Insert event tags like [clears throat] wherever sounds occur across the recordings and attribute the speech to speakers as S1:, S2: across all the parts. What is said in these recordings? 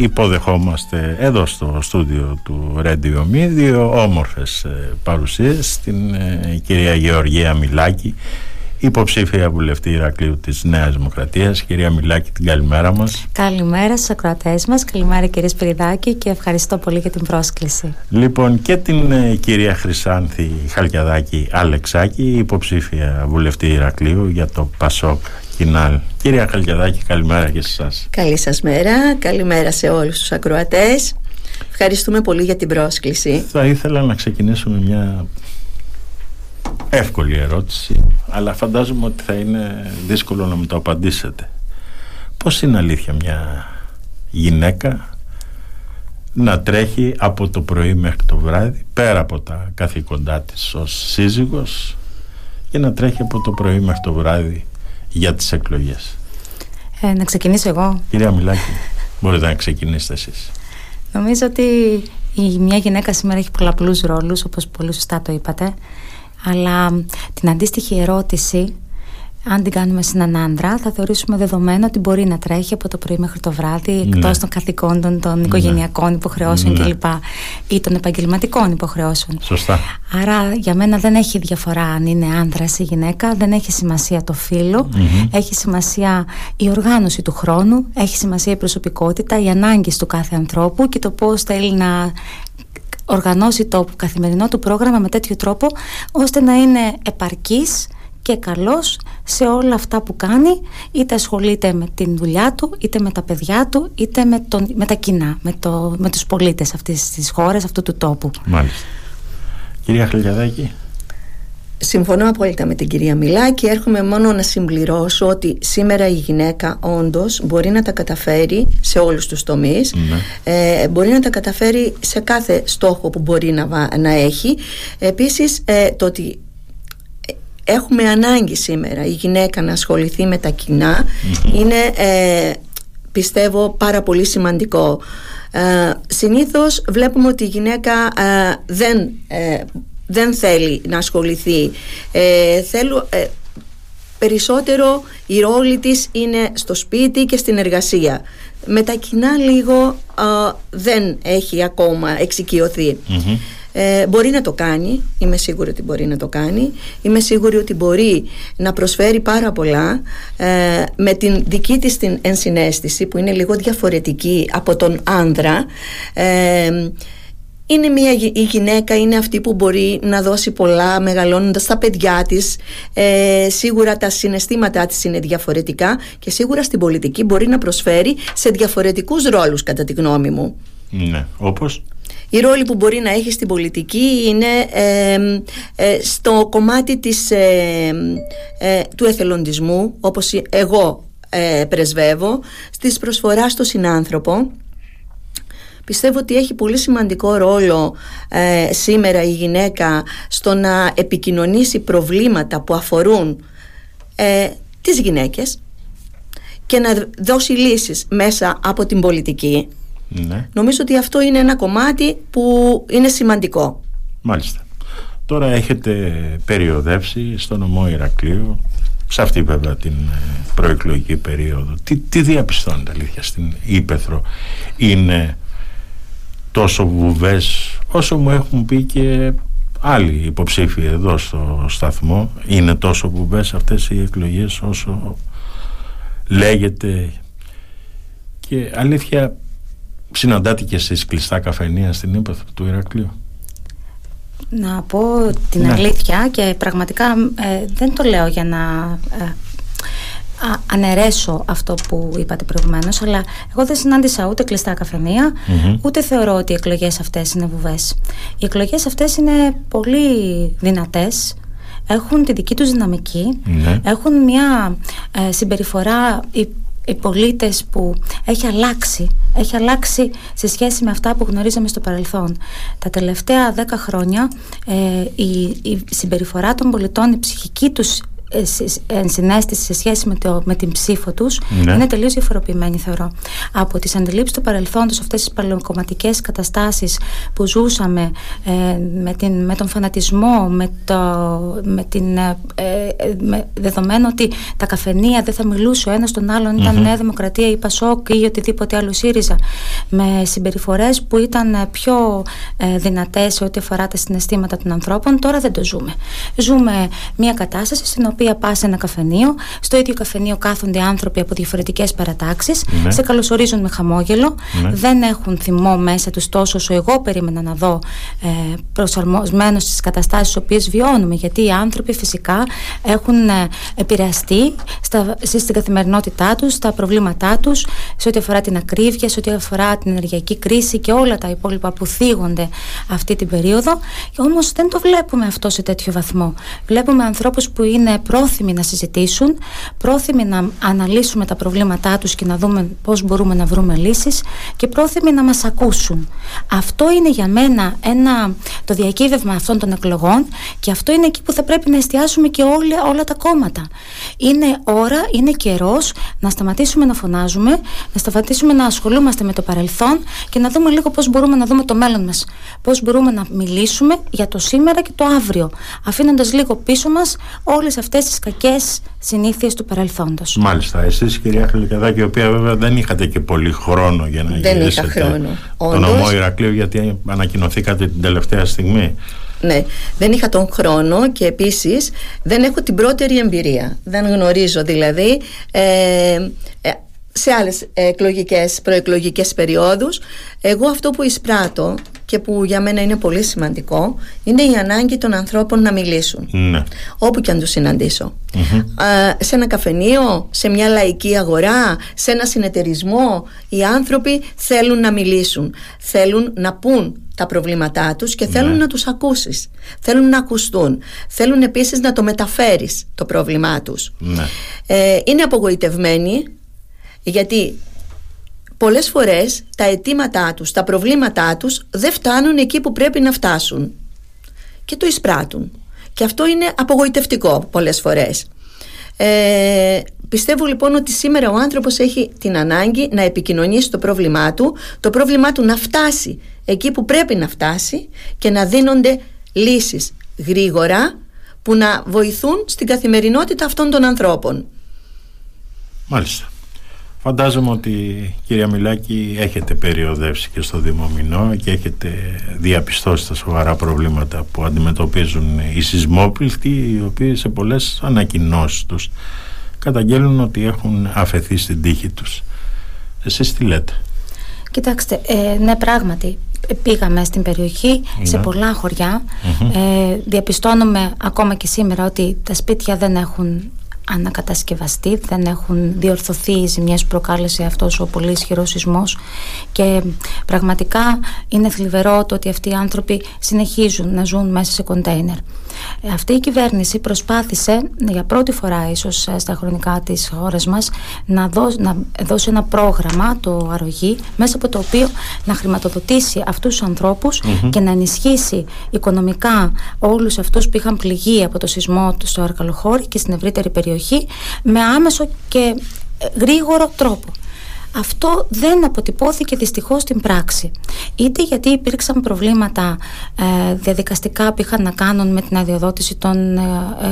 S1: Υποδεχόμαστε εδώ στο στούντιο του Radio Media όμορφες ε, παρουσίες την ε, κυρία Γεωργία Μιλάκη υποψήφια βουλευτή Ηρακλείου της Νέας Δημοκρατίας. Κυρία Μιλάκη, την καλημέρα μας.
S2: Καλημέρα στους ακροατές μας, καλημέρα κύριε Σπυριδάκη και ευχαριστώ πολύ για την πρόσκληση.
S1: Λοιπόν, και την ε, κυρία Χρυσάνθη Χαλκιαδάκη Αλεξάκη, υποψήφια βουλευτή Ηρακλείου για το ΠΑΣΟΚ Κινάλ. Κυρία Χαλκιαδάκη, καλημέρα και σε εσάς.
S3: Καλή σας μέρα, καλημέρα σε όλους τους ακροατές. Ευχαριστούμε πολύ για την πρόσκληση.
S1: Θα ήθελα να ξεκινήσουμε μια εύκολη ερώτηση, αλλά φαντάζομαι ότι θα είναι δύσκολο να μου το απαντήσετε. Πώς είναι αλήθεια μια γυναίκα να τρέχει από το πρωί μέχρι το βράδυ, πέρα από τα καθήκοντά της ως σύζυγος, και να τρέχει από το πρωί μέχρι το βράδυ για τις εκλογές.
S2: Ε, να ξεκινήσω εγώ.
S1: Κυρία Μιλάκη, μπορείτε να ξεκινήσετε εσείς.
S2: Νομίζω ότι η μια γυναίκα σήμερα έχει πολλαπλούς ρόλους, όπως πολύ σωστά το είπατε. Αλλά την αντίστοιχη ερώτηση αν την κάνουμε σε έναν άντρα, θα θεωρήσουμε δεδομένο ότι μπορεί να τρέχει από το πρωί μέχρι το βράδυ, εκτός ναι. των καθηκόντων, των ναι. οικογενειακών υποχρεώσεων ναι. κλπ. ή των επαγγελματικών υποχρεώσεων.
S1: Σωστά.
S2: Άρα για μένα δεν έχει διαφορά αν είναι άντρα ή γυναίκα, δεν έχει σημασία το φιλο έχει σημασία η οργάνωση του χρόνου, έχει σημασία η προσωπικότητα, οι ανάγκες του κάθε ανθρώπου και το πώς θέλει να οργανώσει το καθημερινό του πρόγραμμα με τέτοιο τρόπο ώστε να είναι επαρκής και καλός σε όλα αυτά που κάνει είτε ασχολείται με την δουλειά του είτε με τα παιδιά του είτε με, τον, με τα κοινά με, το, με τους πολίτες αυτής της χώρας αυτού του τόπου
S1: Μάλιστα Κυρία Χλιαδάκη
S3: Συμφωνώ απόλυτα με την κυρία Μιλάκη. Έρχομαι μόνο να συμπληρώσω ότι σήμερα η γυναίκα όντως μπορεί να τα καταφέρει σε όλους τους τομείς. Ναι. Ε, μπορεί να τα καταφέρει σε κάθε στόχο που μπορεί να, να έχει. Επίσης ε, το ότι έχουμε ανάγκη σήμερα η γυναίκα να ασχοληθεί με τα κοινα είναι ε, πιστεύω πάρα πολύ σημαντικό. Ε, συνήθως βλέπουμε ότι η γυναίκα ε, δεν, ε, δεν θέλει να ασχοληθεί. Ε, θέλω, περισσότερο η ρόλη της είναι στο σπίτι και στην εργασία. Με τα κοινά λίγο δεν έχει ακόμα ε, μπορεί να το κάνει, είμαι σίγουρη ότι μπορεί να το κάνει. Είμαι σίγουρη ότι μπορεί να προσφέρει πάρα πολλά ε, με την δική της την ενσυναίσθηση που είναι λίγο διαφορετική από τον άνδρα. Ε, είναι μια η γυναίκα είναι αυτή που μπορεί να δώσει πολλά μεγαλώνοντας τα παιδιά της ε, σίγουρα τα συναισθήματά της είναι διαφορετικά και σίγουρα στην πολιτική μπορεί να προσφέρει σε διαφορετικούς ρόλους κατά τη γνώμη μου
S1: Ναι, όπως;
S3: Η ρόλη που μπορεί να έχει στην πολιτική είναι ε, στο κομμάτι της, ε, του εθελοντισμού όπως εγώ ε, πρεσβεύω στις προσφοράς στο συνάνθρωπο Πιστεύω ότι έχει πολύ σημαντικό ρόλο σήμερα η γυναίκα στο να επικοινωνήσει προβλήματα που αφορούν ε, τις γυναίκες και να δώσει λύσεις μέσα από την πολιτική. Ναι. Νομίζω ότι αυτό είναι ένα κομμάτι που είναι σημαντικό.
S1: Μάλιστα. Τώρα έχετε περιοδεύσει στο νομό Ηρακλείου σε αυτή βέβαια την ε, προεκλογική περίοδο. Τι, τι διαπιστώνετε αλήθεια στην Ήπεθρο είναι τόσο βουβές όσο μου έχουν πει και άλλοι υποψήφοι εδώ στο σταθμό είναι τόσο βουβές αυτές οι εκλογές όσο λέγεται και αλήθεια συναντάτε και εσείς κλειστά καφενεία στην ύπεθρο του Ηρακλείου;
S2: Να πω την ναι. αλήθεια και πραγματικά ε, δεν το λέω για να ε, αναιρέσω αυτό που είπατε προηγουμένως αλλά εγώ δεν συνάντησα ούτε κλειστά ούτε θεωρώ ότι οι εκλογές αυτές είναι βουβές. Οι εκλογές αυτές είναι πολύ δυνατές έχουν τη δική τους δυναμική, ναι. έχουν μια ε, συμπεριφορά οι πολίτες που έχει αλλάξει έχει αλλάξει σε σχέση με αυτά που γνωρίζαμε στο παρελθόν. Τα τελευταία δέκα χρόνια ε, η, η συμπεριφορά των πολιτών, η ψυχική τους ενσυναίσθηση σε σχέση με, το, με την ψήφο τους ναι. είναι τελείως διαφοροποιημένη, θεωρώ. Από τις αντιλήψεις του παρελθόντος, αυτές τις παλαιοκομματικές καταστάσεις που ζούσαμε ε, με, την, με τον φανατισμό, με, το, με την. Ε, ε, με, δεδομένου ότι τα καφενεία δεν θα μιλούσε ο ένας τον άλλον, ήταν Νέα Δημοκρατία ή Πασόκ ή οτιδήποτε άλλο ΣΥΡΙΖΑ, με συμπεριφορές που ήταν πιο ε, δυνατές σε ό,τι αφορά τα συναισθήματα των ανθρώπων, τώρα δεν το ζούμε. Ζούμε μια κατάσταση στην οποία πας σε ένα καφενείο, στο ίδιο καφενείο κάθονται άνθρωποι από διαφορετικές παρατάξεις, ναι. σε καλωσορίζουν με χαμόγελο, ναι. δεν έχουν θυμό μέσα τους τόσο όσο εγώ περίμενα να δω ε, προσαρμοσμένος στις καταστάσεις τι οποίες βιώνουμε. Γιατί οι άνθρωποι φυσικά έχουν ε, επηρεαστεί στα, στην καθημερινότητά τους, στα προβλήματά τους, σε ό,τι αφορά την ακρίβεια, σε ό,τι αφορά την ενεργειακή κρίση και όλα τα υπόλοιπα που θίγονται αυτή την περίοδο. Όμως δεν το βλέπουμε αυτό σε τέτοιο βαθμό. Βλέπουμε ανθρώπους που είναι πρόθυμοι να συζητήσουν, πρόθυμοι να αναλύσουμε τα προβλήματά τους και να δούμε πώς μπορούμε να βρούμε λύσεις και πρόθυμοι να μας ακούσουν. Αυτό είναι για μένα ένα, το διακύβευμα αυτών των εκλογών και αυτό είναι εκεί που θα πρέπει να εστιάσουμε και όλα, όλα τα κόμματα. Είναι ώρα, είναι καιρός να σταματήσουμε να φωνάζουμε, να σταματήσουμε να ασχολούμαστε με το παρελθόν και να δούμε λίγο πώς μπορούμε να δούμε το μέλλον μας. Πώς μπορούμε να μιλήσουμε για το σήμερα και το αύριο, αφήνοντας λίγο πίσω μας όλες αυτές τις κακές συνήθειες του παρελθόντος.
S1: Μάλιστα. Εσείς, κυρία Χαλικαδάκη, η οποία βέβαια δεν είχατε και πολύ χρόνο για να
S3: δεν είχα χρόνο.
S1: τον νομό Ηρακλείου, γιατί ανακοινωθήκατε την τελευταία στιγμή.
S3: Ναι, δεν είχα τον χρόνο και επίσης δεν έχω την πρώτερη εμπειρία. Δεν γνωρίζω δηλαδή ε, ε σε άλλες εκλογικές, προεκλογικές περιόδους. Εγώ αυτό που εισπράττω και που για μένα είναι πολύ σημαντικό είναι η ανάγκη των ανθρώπων να μιλήσουν.
S1: Ναι.
S3: όπου και αν τους συναντησω σε ένα καφενείο, σε μια λαϊκή αγορά σε ένα συνεταιρισμό οι άνθρωποι θέλουν να μιλήσουν. Θέλουν να πούν τα προβλήματά τους και θέλουν ναι. να τους ακούσεις. Θέλουν να ακουστούν. Θέλουν επίσης να το μεταφέρεις το πρόβλημά τους.
S1: Ναι.
S3: ε, είναι απογοητευμένοι γιατί πολλές φορές τα αιτήματά τους, τα προβλήματά τους δεν φτάνουν εκεί που πρέπει να φτάσουν και το εισπράττουν. Και αυτό είναι απογοητευτικό πολλές φορές. Ε, πιστεύω λοιπόν ότι σήμερα ο άνθρωπος έχει την ανάγκη να επικοινωνήσει το πρόβλημά του, το πρόβλημά του να φτάσει εκεί που πρέπει να φτάσει και να δίνονται λύσεις γρήγορα που να βοηθούν στην καθημερινότητα αυτών των ανθρώπων.
S1: Μάλιστα. Φαντάζομαι ότι κυρία Μιλάκη έχετε περιοδεύσει και στο Δήμο Μινό και έχετε διαπιστώσει τα σοβαρά προβλήματα που αντιμετωπίζουν οι σεισμόπληκτοι οι οποίοι σε πολλές ανακοινώσεις τους καταγγέλνουν ότι έχουν αφαιθεί στην τύχη τους. Εσείς τι λέτε;
S2: Κοιτάξτε, ε, ναι πράγματι πήγαμε στην περιοχή σε ναι. πολλά ε, διαπιστώνουμε ακόμα και σήμερα ότι τα σπίτια δεν έχουν ανακατασκευαστεί, δεν έχουν διορθωθεί οι ζημιές που προκάλεσε αυτός ο πολύ ισχυρός σεισμός και πραγματικά είναι θλιβερό το ότι αυτοί οι άνθρωποι συνεχίζουν να ζουν μέσα σε κοντέινερ. Αυτή η κυβέρνηση προσπάθησε για πρώτη φορά ίσως στα χρονικά της χώρας μας να δώσει, να δώσει ένα πρόγραμμα, το αρρωγή, μέσα από το οποίο να χρηματοδοτήσει αυτούς τους ανθρωπους και να ενισχύσει οικονομικά όλους αυτούς που είχαν πληγεί από το σεισμό του στο Αρκαλοχώρι και στην ευρύτερη περιοχή με άμεσο και γρήγορο τρόπο. Αυτό δεν αποτυπώθηκε δυστυχώς στην πράξη. Είτε γιατί υπήρξαν προβλήματα ε, διαδικαστικά που είχαν να κάνουν με την αδειοδότηση των ε,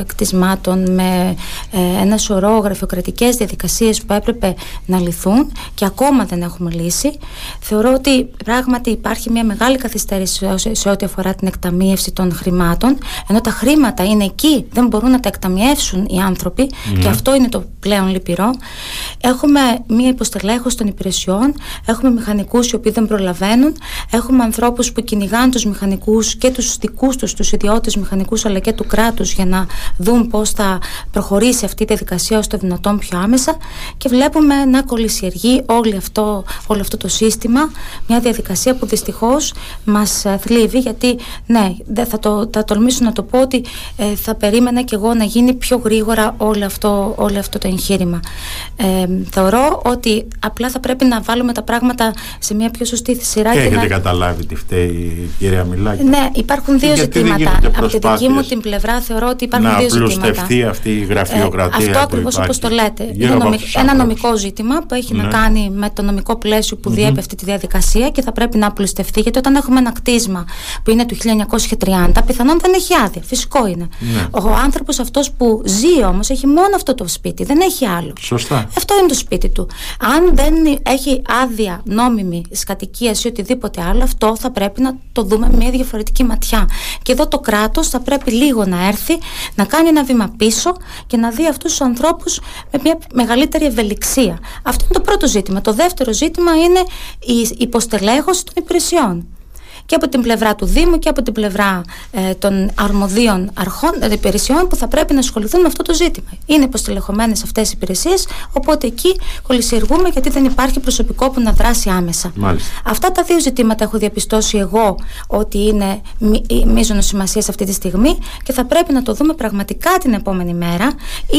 S2: κτισμάτων, με ε, ένα σωρό γραφειοκρατικές διαδικασίες που έπρεπε να λυθούν και ακόμα δεν έχουμε λύσει. Θεωρώ ότι πράγματι υπάρχει μια μεγάλη καθυστέρηση σε ό,τι αφορά την εκταμείευση των χρημάτων, ενώ τα χρήματα είναι εκεί, δεν μπορούν να τα εκταμιεύσουν οι άνθρωποι και ναι. αυτό είναι το πλέον λυπηρό. Έχουμε μια υποστελέχωση των υπηρεσιών, έχουμε μηχανικούς οι οποίοι δεν προλαβαίνουν, έχουμε ανθρώπους που κυνηγάνε τους μηχανικούς και τους δικούς τους, τους ιδιώτες μηχανικούς αλλά και του κράτους για να δουν πώς θα προχωρήσει αυτή η διαδικασία όσο το δυνατόν πιο άμεσα και βλέπουμε να κολλησιεργεί όλο αυτό, όλο αυτό το σύστημα, μια διαδικασία που δυστυχώς μας ε, θλίβει γιατί ναι, δεν θα, το, θα τολμήσω να το πω ότι ε, θα περίμενα και εγώ να γίνει πιο γρήγορα όλο αυτό, όλο αυτό το εγχείρημα. Ε, θεωρώ ότι απλά Απλά θα πρέπει να βάλουμε τα πράγματα σε μια πιο σωστή σειρά.
S1: Και,
S2: και
S1: έχετε
S2: να...
S1: καταλάβει τι φταίει η κυρία Μιλάκη.
S2: Ναι, υπάρχουν δύο
S1: Γιατί
S2: ζητήματα. Από τη δική μου την πλευρά θεωρώ ότι υπάρχουν
S1: να
S2: δύο ζητήματα.
S1: Να απλουστευτεί αυτή η γραφειοκρατία.
S2: Ε, αυτό ακριβώς όπως το λέτε. Είναι νομικ... ένα νομικό ζήτημα που έχει ναι. να κάνει με το νομικό πλαίσιο που mm-hmm. διέπει αυτή τη διαδικασία και θα πρέπει να απλουστευτεί. Γιατί όταν έχουμε ένα κτίσμα που είναι του 1930, πιθανόν δεν έχει άδεια. Φυσικό είναι. Ναι. Ο άνθρωπος αυτός που ζει όμως έχει μόνο αυτό το σπίτι, δεν έχει άλλο.
S1: Σωστά.
S2: Αυτό είναι το σπίτι του. Αν δεν έχει άδεια νόμιμη κατοικία ή οτιδήποτε άλλο, αυτό θα πρέπει να το δούμε με μια διαφορετική ματιά. Και εδώ το κράτος θα πρέπει λίγο να έρθει, να κάνει ένα βήμα πίσω και να δει αυτούς τους ανθρώπους με μια μεγαλύτερη ευελιξία. Αυτό είναι το πρώτο ζήτημα. Το δεύτερο ζήτημα είναι η υποστελέχωση των υπηρεσιών και από την πλευρά του Δήμου και από την πλευρά ε, των αρμοδίων αρχών, ε, υπηρεσιών που θα πρέπει να ασχοληθούν με αυτό το ζήτημα. Είναι υποστελεχωμένες αυτές οι υπηρεσίες, οπότε εκεί κολλησιεργούμε γιατί δεν υπάρχει προσωπικό που να δράσει άμεσα.
S1: Μάλιστα.
S2: Αυτά τα δύο ζητήματα έχω διαπιστώσει εγώ ότι είναι μείζονο σημασίας αυτή τη στιγμή και θα πρέπει να το δούμε πραγματικά την επόμενη μέρα.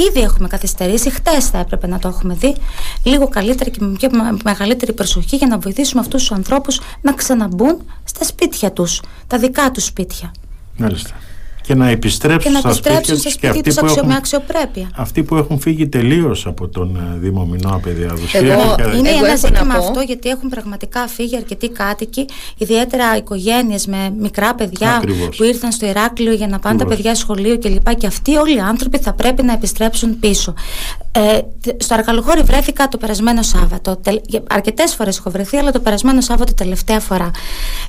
S2: Ήδη έχουμε καθυστερήσει, χτες θα έπρεπε να το έχουμε δει, λίγο καλύτερα και με μεγαλύτερη προσοχή για να βοηθήσουμε αυτούς τους ανθρώπους να ξαναμπούν στα σπίτια τους, τα δικά τους σπίτια.
S1: Μάλιστα. Και να επιστρέψουν,
S2: και
S1: να
S2: επιστρέψουν στα σπίτια τους αξιο, με αξιοπρέπεια.
S1: Αυτοί που έχουν φύγει τελείως από τον ε, Δήμο Μινώα Παιδιαδοσία.
S2: Είναι εγώ ένα ζήτημα αυτό γιατί έχουν πραγματικά φύγει αρκετοί κάτοικοι, ιδιαίτερα οικογένειες με μικρά παιδιά
S1: Ακριβώς.
S2: που ήρθαν στο Ηράκλειο για να πάνε Ακριβώς. τα παιδιά σχολείο κλπ. Και αυτοί όλοι οι άνθρωποι θα πρέπει να επιστρέψουν πίσω. Ε, στο Αρκαλοχώρι βρέθηκα το περασμένο Σάββατο. Αρκετές φορές έχω βρεθεί, αλλά το περασμένο Σάββατο τελευταία φορά.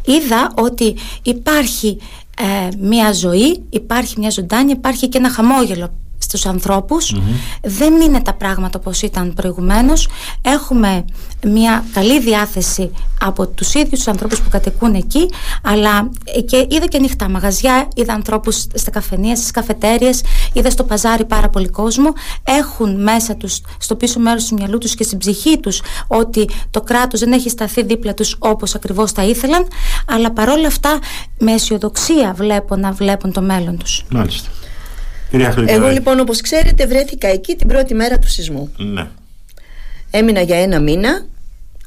S2: Είδα ότι υπάρχει ε, μια ζωή, υπάρχει μια ζωντάνη, υπάρχει και ένα χαμόγελο στους ανθρωπους δεν είναι τα πράγματα όπως ήταν προηγουμένως. Έχουμε μια καλή διάθεση από τους ίδιους τους ανθρώπους που κατοικούν εκεί αλλά και είδα και νυχτά μαγαζιά είδα ανθρώπους στα καφενεία, στις καφετέριες είδα στο παζάρι πάρα πολύ κόσμο. Έχουν μέσα τους στο πίσω μέρος του μυαλού τους και στην ψυχή τους ότι το κράτος δεν έχει σταθεί δίπλα τους όπως ακριβώς τα ήθελαν αλλά παρόλα αυτά με αισιοδοξία βλέπω να βλέπουν το μέλλον τους.
S1: Μάλιστα
S3: εγώ λοιπόν όπως ξέρετε βρέθηκα εκεί την πρώτη μέρα του σεισμού.
S1: Ναι.
S3: Έμεινα για ένα μήνα,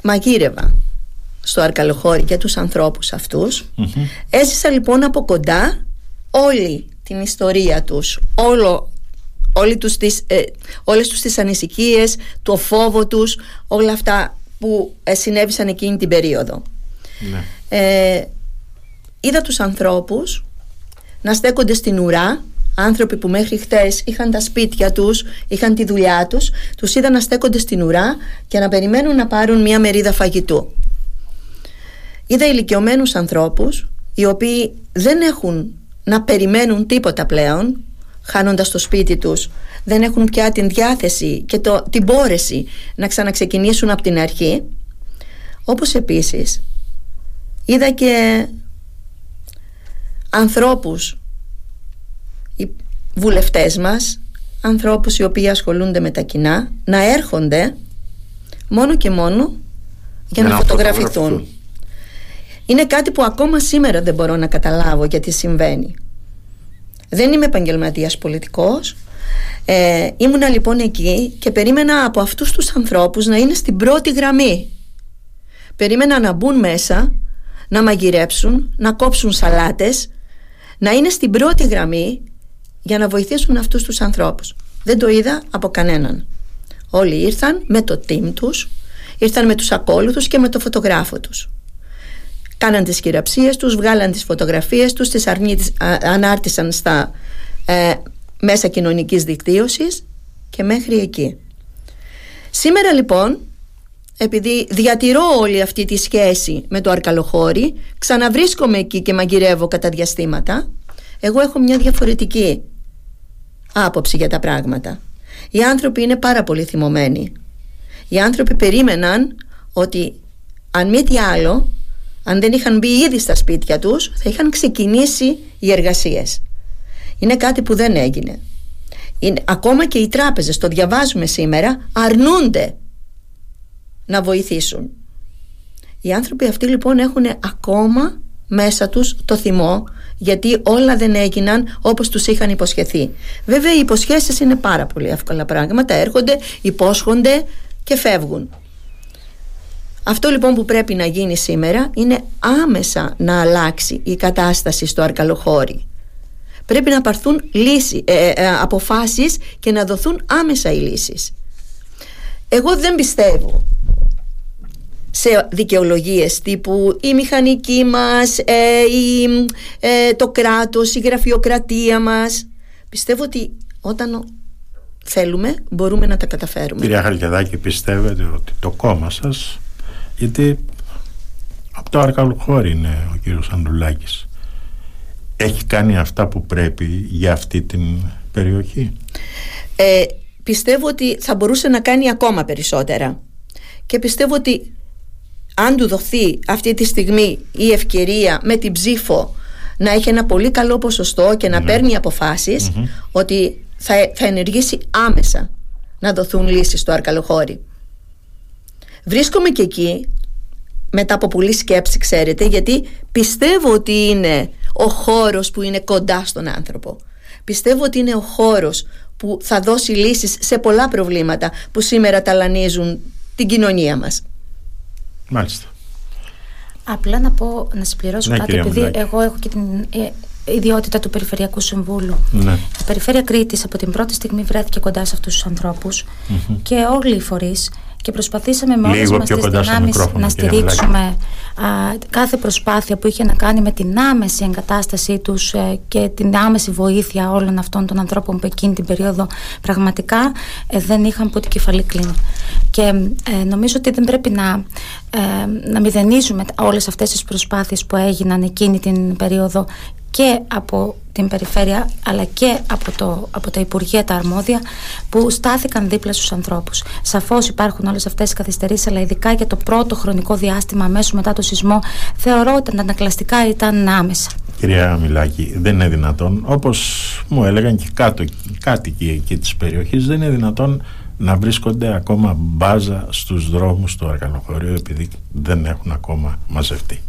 S3: μαγείρευα στο Αρκαλοχώρι για τους ανθρώπους Έζησα λοιπόν από κοντά όλη την ιστορία τους, όλο, όλη τους τις, ε, όλες τους τις ανησυχίες, το φόβο τους, όλα αυτά που ε, συνέβησαν εκείνη την περίοδο.
S1: Ναι.
S3: Ε, είδα τους ανθρώπους να στέκονται στην ουρά άνθρωποι που μέχρι χτες είχαν τα σπίτια τους, είχαν τη δουλειά τους, τους είδαν να στέκονται στην ουρά και να περιμένουν να πάρουν μια μερίδα φαγητού. Είδα ηλικιωμένους ανθρώπους οι οποίοι δεν έχουν να περιμένουν τίποτα πλέον χάνοντας το σπίτι τους δεν έχουν πια την διάθεση και το, την μπόρεση να ξαναξεκινήσουν από την αρχή όπως επίσης είδα και ανθρώπους οι βουλευτές μας ανθρώπους οι οποίοι ασχολούνται με τα κοινά να έρχονται μόνο και μόνο για, να, φωτογραφηθούν. Είναι κάτι που ακόμα σήμερα δεν μπορώ να καταλάβω γιατί συμβαίνει. Δεν είμαι επαγγελματίας πολιτικός. Ε, ήμουνα λοιπόν εκεί και περίμενα από αυτούς τους ανθρώπους να είναι στην πρώτη γραμμή. Περίμενα να μπουν μέσα, να μαγειρέψουν, να κόψουν σαλάτες, να είναι στην πρώτη γραμμή για να βοηθήσουν αυτούς τους ανθρώπους. Δεν το είδα από κανέναν. Όλοι ήρθαν με το team τους, ήρθαν με τους ακόλουθους και με το φωτογράφο τους. Κάναν τις κυραψίες τους, βγάλαν τις φωτογραφίες τους, τις ανάρτησαν στα ε, μέσα κοινωνικής δικτύωσης και μέχρι εκεί. Σήμερα λοιπόν, επειδή διατηρώ όλη αυτή τη σχέση με το Αρκαλοχώρι, ξαναβρίσκομαι εκεί και μαγειρεύω κατά διαστήματα, εγώ έχω μια διαφορετική άποψη για τα πράγματα. Οι άνθρωποι είναι πάρα πολύ θυμωμένοι. Οι άνθρωποι περίμεναν ότι αν μη τι άλλο, αν δεν είχαν μπει ήδη στα σπίτια τους, θα είχαν ξεκινήσει οι εργασίες. Είναι κάτι που δεν έγινε. Είναι, ακόμα και οι τράπεζες, το διαβάζουμε σήμερα, αρνούνται να βοηθήσουν. Οι άνθρωποι αυτοί λοιπόν έχουν ακόμα μέσα τους το θυμό γιατί όλα δεν έγιναν όπως τους είχαν υποσχεθεί. Βέβαια οι υποσχέσεις είναι πάρα πολύ εύκολα πράγματα, έρχονται, υπόσχονται και φεύγουν. Αυτό λοιπόν που πρέπει να γίνει σήμερα είναι άμεσα να αλλάξει η κατάσταση στο Αρκαλοχώρι. Πρέπει να πάρθουν λύση, ε, ε, αποφάσεις και να δοθούν άμεσα οι λύσεις. Εγώ δεν πιστεύω σε δικαιολογίες τύπου η μηχανική μας, ε, η, ε, το κράτος, η γραφειοκρατία μας. Πιστεύω ότι όταν θέλουμε μπορούμε να τα καταφέρουμε.
S1: Κυρία Χαλκεδάκη πιστεύετε ότι το κόμμα σας γιατί από το Αρκαλουχώρι είναι ο κύριος Ανδουλάκης έχει κάνει αυτά που πρέπει για αυτή την περιοχή;
S3: Ε, πιστεύω ότι θα μπορούσε να κάνει ακόμα περισσότερα και πιστεύω ότι αν του δοθεί αυτή τη στιγμή η ευκαιρία με την ψήφο να έχει ένα πολύ καλό ποσοστό και να ναι. παίρνει ότι θα, θα ενεργήσει άμεσα να δοθούν λύσεις στο Αρκαλοχώρι. Βρίσκομαι και εκεί μετά από πολλή σκέψη ξέρετε γιατί πιστεύω ότι είναι ο χώρος που είναι κοντά στον άνθρωπο. Πιστεύω ότι είναι ο χώρος που θα δώσει λύσεις σε πολλά προβλήματα που σήμερα ταλανίζουν την κοινωνία μας.
S1: Μάλιστα.
S2: Απλά να πω, να συμπληρώσω ναι, κάτι, επειδή εγώ έχω και την ε, ιδιότητα του Περιφερειακού Συμβούλου. Ναι. Η Περιφέρεια Κρήτης από την πρώτη στιγμή βρέθηκε κοντά σε αυτούς τους ανθρωπους και όλοι οι φορείς και προσπαθήσαμε με όλες μας τις δυνάμεις να στηρίξουμε α, κάθε προσπάθεια που είχε να κάνει με την άμεση εγκατάστασή τους ε, και την άμεση βοήθεια όλων αυτών των ανθρώπων που εκείνη την περίοδο πραγματικά ε, δεν είχαν που την κεφαλή κλείνει. Και ε, νομίζω ότι δεν πρέπει να, να μηδενίζουμε όλες αυτές τις προσπάθειες που έγιναν εκείνη την περίοδο και από την περιφέρεια αλλά και από, το, από τα Υπουργεία τα αρμόδια που στάθηκαν δίπλα στους ανθρώπους. Σαφώς υπάρχουν όλες αυτές οι καθυστερήσεις αλλά ειδικά για το πρώτο χρονικό διάστημα αμέσως μετά το σεισμό θεωρώ ότι ανακλαστικά ήταν άμεσα.
S1: Κυρία Μιλάκη, δεν είναι δυνατόν, όπως μου έλεγαν και κάτω, κάτοικοι εκεί της περιοχής, δεν είναι δυνατόν να βρίσκονται ακόμα μπάζα στους δρόμους του αργανοχωρίου επειδή δεν έχουν ακόμα μαζευτεί.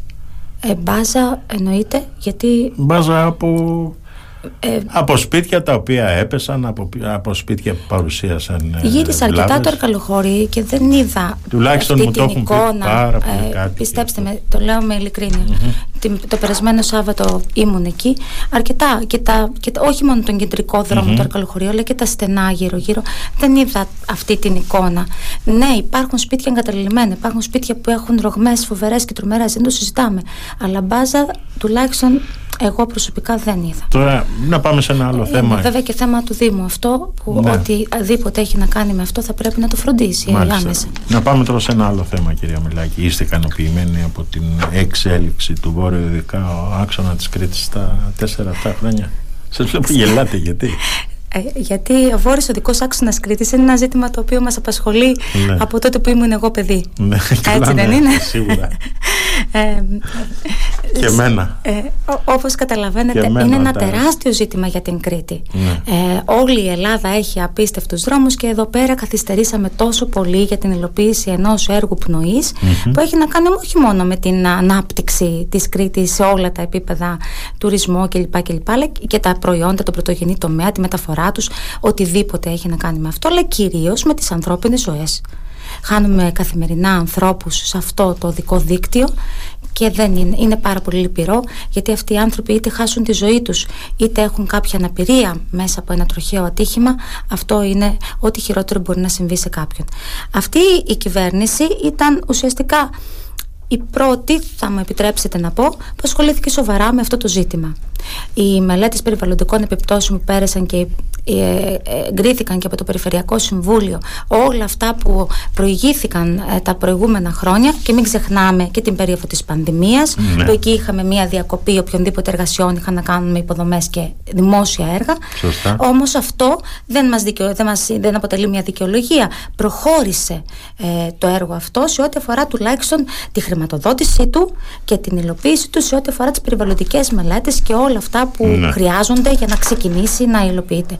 S2: Ε, μπάζα εννοείται γιατί...
S1: Μπάζα από ε, από σπίτια τα οποία έπεσαν, από, από σπίτια που παρουσίασαν.
S2: Ε, Γύρισα αρκετά το Αρκαλοχώρι και δεν είδα
S1: Τουλάχιστον αυτή μου την το εικόνα. Πάρα πολύ ε,
S2: πιστέψτε με, το λέω με ειλικρινεια το περασμένο Σάββατο ήμουν εκεί. Αρκετά. Και, τα, και όχι μόνο τον κεντρικό δρόμο του Αρκαλοχωρίου, αλλά και τα στενά γύρω-γύρω. Δεν είδα αυτή την εικόνα. Ναι, υπάρχουν σπίτια εγκαταλειμμένα. Υπάρχουν σπίτια που έχουν ρογμές φοβερές και τρομερές. Δεν το συζητάμε. Αλλά μπάζα τουλάχιστον εγώ προσωπικά δεν είδα.
S1: Τώρα να πάμε σε ένα άλλο
S2: ε,
S1: θέμα.
S2: Βέβαια και θέμα του Δήμου αυτό που ναι. οτιδήποτε έχει να κάνει με αυτό θα πρέπει να το φροντίσει άμεσα.
S1: Να πάμε τώρα σε ένα άλλο θέμα κυρία Μιλάκη. Είστε ικανοποιημένοι από την εξέλιξη του Βόρειο Ειδικά άξονα της Κρήτης τα τέσσερα αυτά χρόνια. Σας βλέπω γελάτε γιατί;
S2: Ε, γιατί ο βόρειος οδικός άξονας Κρήτης είναι ένα ζήτημα το οποίο μας απασχολεί ναι. από τότε που ήμουν εγώ παιδί.
S1: Ναι, [laughs]
S2: Έτσι δεν
S1: ναι,
S2: είναι;
S1: Σίγουρα. [laughs] ε, και εμένα.
S2: Ε, όπως καταλαβαίνετε είναι ένα τεράστιο ζήτημα για την Κρήτη. Ναι. Ε, όλη η Ελλάδα έχει απίστευτους δρόμους και εδώ πέρα καθυστερήσαμε τόσο πολύ για την υλοποίηση ενός έργου που έχει να κάνει όχι μόνο με την ανάπτυξη της Κρήτης σε όλα τα επίπεδα τουρισμό κλπ. κλπ αλλά και τα προϊόντα, το πρωτογενή τομέα, τη μεταφορά τους, οτιδήποτε έχει να κάνει με αυτό, αλλά κυρίως με τις ανθρώπινες ζωές. Χάνουμε καθημερινά ανθρώπους σε αυτό το δικό δίκτυο και δεν είναι, είναι πάρα πολύ λυπηρό γιατί αυτοί οι άνθρωποι είτε χάσουν τη ζωή τους είτε έχουν κάποια αναπηρία μέσα από ένα τροχαίο ατύχημα αυτό είναι ό,τι χειρότερο μπορεί να συμβεί σε κάποιον. Αυτή η κυβέρνηση ήταν ουσιαστικά η πρώτη, θα μου επιτρέψετε να πω, που ασχολήθηκε σοβαρά με αυτό το ζήτημα. Οι μελέτες περιβαλλοντικών επιπτώσεων που πέρασαν και ε, εγκρίθηκαν και από το Περιφερειακό Συμβούλιο όλα αυτά που προηγήθηκαν ε, τα προηγούμενα χρόνια και μην ξεχνάμε και την περίοδο της πανδημίας ναι. που εκεί είχαμε μια διακοπή οποιονδήποτε εργασιών είχαν να κάνουν με υποδομές και δημόσια έργα
S1: Σωστά.
S2: όμως αυτό δεν, μας δικαιο, δεν, μας, δεν αποτελεί μια δικαιολογία προχώρησε ε, το έργο αυτό σε ό,τι αφορά τουλάχιστον τη χρηματοδότησή του και την υλοποίηση του σε ό,τι αφορά τις περιβαλλοντικές μελέτες και όλα αυτά που ναι. χρειάζονται για να ξεκινήσει να υλοποιείται.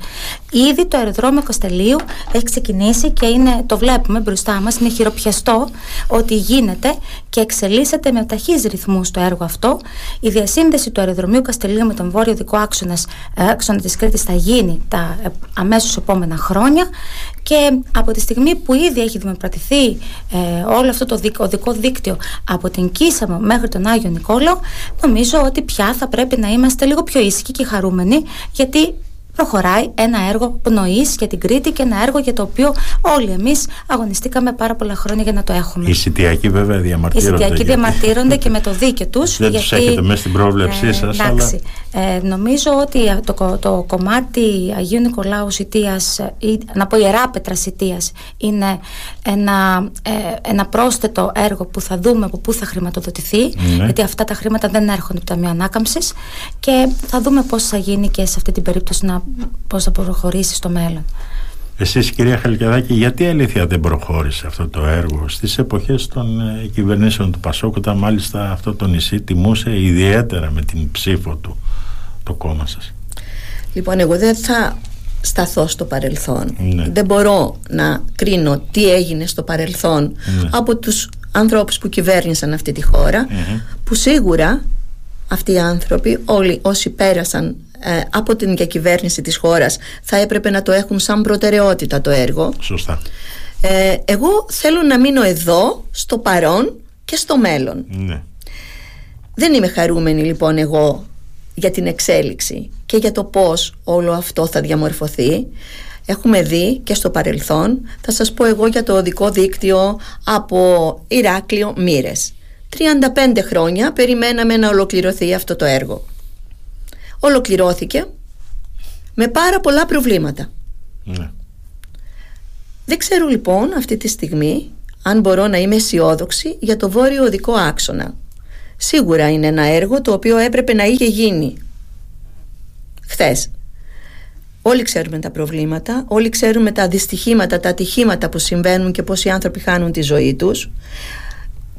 S2: Ήδη το αεροδρόμιο Καστελίου έχει ξεκινήσει και είναι, το βλέπουμε μπροστά μας, είναι χειροπιαστό ότι γίνεται και εξελίσσεται με ταχύς ρυθμούς το έργο αυτό. Η διασύνδεση του αεροδρομίου Καστελίου με τον βόρειο δικό άξονας, ε, άξονα της Κρήτης θα γίνει τα ε, αμέσως επόμενα χρόνια και από τη στιγμή που ήδη έχει δημοπρατηθεί ε, όλο αυτό το οδικό δίκτυο από την Κίσαμο μέχρι τον Άγιο Νικόλαο νομίζω ότι πια θα πρέπει να είμαστε λίγο πιο ήσυχοι και χαρούμενοι γιατί προχωράει ένα έργο πνοής για την Κρήτη και ένα έργο για το οποίο όλοι εμείς αγωνιστήκαμε πάρα πολλά χρόνια για να το έχουμε.
S1: Οι σιτιακοί βέβαια διαμαρτύρονται.
S2: Οι σιτιακοί διαμαρτύρονται και με το δίκαιο [laughs] τους.
S1: Δεν τους έχετε μέσα στην πρόβλεψή ε, σας.
S2: Εντάξει. Αλλά... Ε, νομίζω ότι το, το κομμάτι Αγίου Νικολάου Σιτίας, να πω Ιερά Πέτρα Σιτίας, είναι ένα, ε, ένα πρόσθετο έργο που θα δούμε από πού θα χρηματοδοτηθεί. Ναι. Γιατί αυτά τα χρήματα δεν έρχονται από το Ταμείο Ανάκαμψης. Και θα δούμε πώς θα γίνει και σε αυτή την περίπτωση να πώς θα προχωρήσει στο μέλλον.
S1: Εσείς κυρία Χαλκιαδάκη γιατί αλήθεια δεν προχώρησε αυτό το έργο στις εποχές των ε, κυβερνήσεων του Πασόκ όταν μάλιστα αυτό το νησί τιμούσε ιδιαίτερα με την ψήφο του το κόμμα σας;
S3: Λοιπόν εγώ δεν θα σταθώ στο παρελθόν. Ναι. Δεν μπορώ να κρίνω τι έγινε στο παρελθόν ναι. από τους ανθρώπους που κυβέρνησαν αυτή τη χωρα που σίγουρα αυτοί οι άνθρωποι όλοι όσοι πέρασαν ε, από την διακυβέρνηση της χώρας θα έπρεπε να το έχουν σαν προτεραιότητα το έργο.
S1: Σωστά.
S3: Ε, εγώ θέλω να μείνω εδώ, στο παρόν και στο μέλλον.
S1: Ναι.
S3: Δεν είμαι χαρούμενη λοιπόν εγώ για την εξέλιξη και για το πώς όλο αυτό θα διαμορφωθεί. Έχουμε δει και στο παρελθόν, θα σας πω εγώ για το οδικό δίκτυο από Ηράκλειο Μύρες. 35 χρόνια περιμέναμε να ολοκληρωθεί αυτό το έργο ολοκληρώθηκε με πάρα πολλά προβλήματα.
S1: Ναι.
S3: Δεν ξέρω λοιπόν αυτή τη στιγμή αν μπορώ να είμαι αισιόδοξη για το βόρειο οδικό άξονα. Σίγουρα είναι ένα έργο το οποίο έπρεπε να είχε γίνει χθες. Όλοι ξέρουμε τα προβλήματα, όλοι ξέρουμε τα δυστυχήματα, τα ατυχήματα που συμβαίνουν και πώς οι άνθρωποι χάνουν τη ζωή τους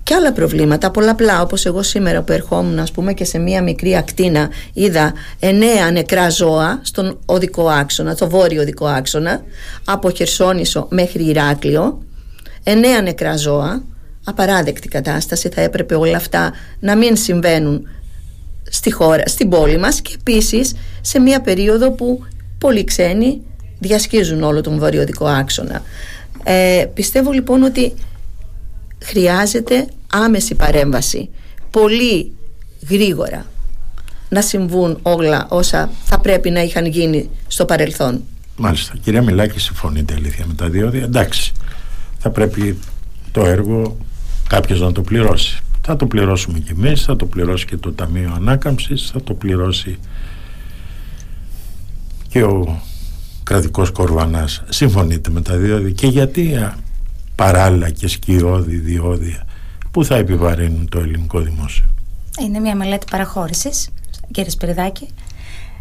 S3: και άλλα προβλήματα, πολλαπλά όπως εγώ σήμερα που ερχόμουν ας πούμε και σε μία μικρή ακτίνα είδα εννέα νεκρά ζώα στον οδικό άξονα, στο βόρειο οδικό άξονα από Χερσόνησο μέχρι Ηράκλειο. Εννέα νεκρά ζώα απαράδεκτη κατάσταση θα έπρεπε όλα αυτά να μην συμβαίνουν στη χώρα, στην πόλη μας και επίσης σε μία περίοδο που πολλοί ξένοι διασχίζουν όλο τον βορειοδικό άξονα. Ε, πιστεύω λοιπόν ότι χρειάζεται άμεση παρέμβαση πολύ γρήγορα να συμβούν όλα όσα θα πρέπει να είχαν γίνει στο παρελθόν.
S1: Μάλιστα. Κυρία Μιλάκη, συμφωνείτε αλήθεια με τα διόδια. Εντάξει, θα πρέπει το έργο κάποιος να το πληρώσει. Θα το πληρώσουμε κι εμείς, θα το πληρώσει και το Ταμείο Ανάκαμψης, θα το πληρώσει και ο κρατικός κορβανάς. Συμφωνείτε με τα διόδια και γιατί παράλληλα και σκιώδη διόδια που θα επιβαρύνουν το ελληνικό δημόσιο;
S2: Είναι μια μελέτη παραχώρησης, κύριε Σπυριδάκη.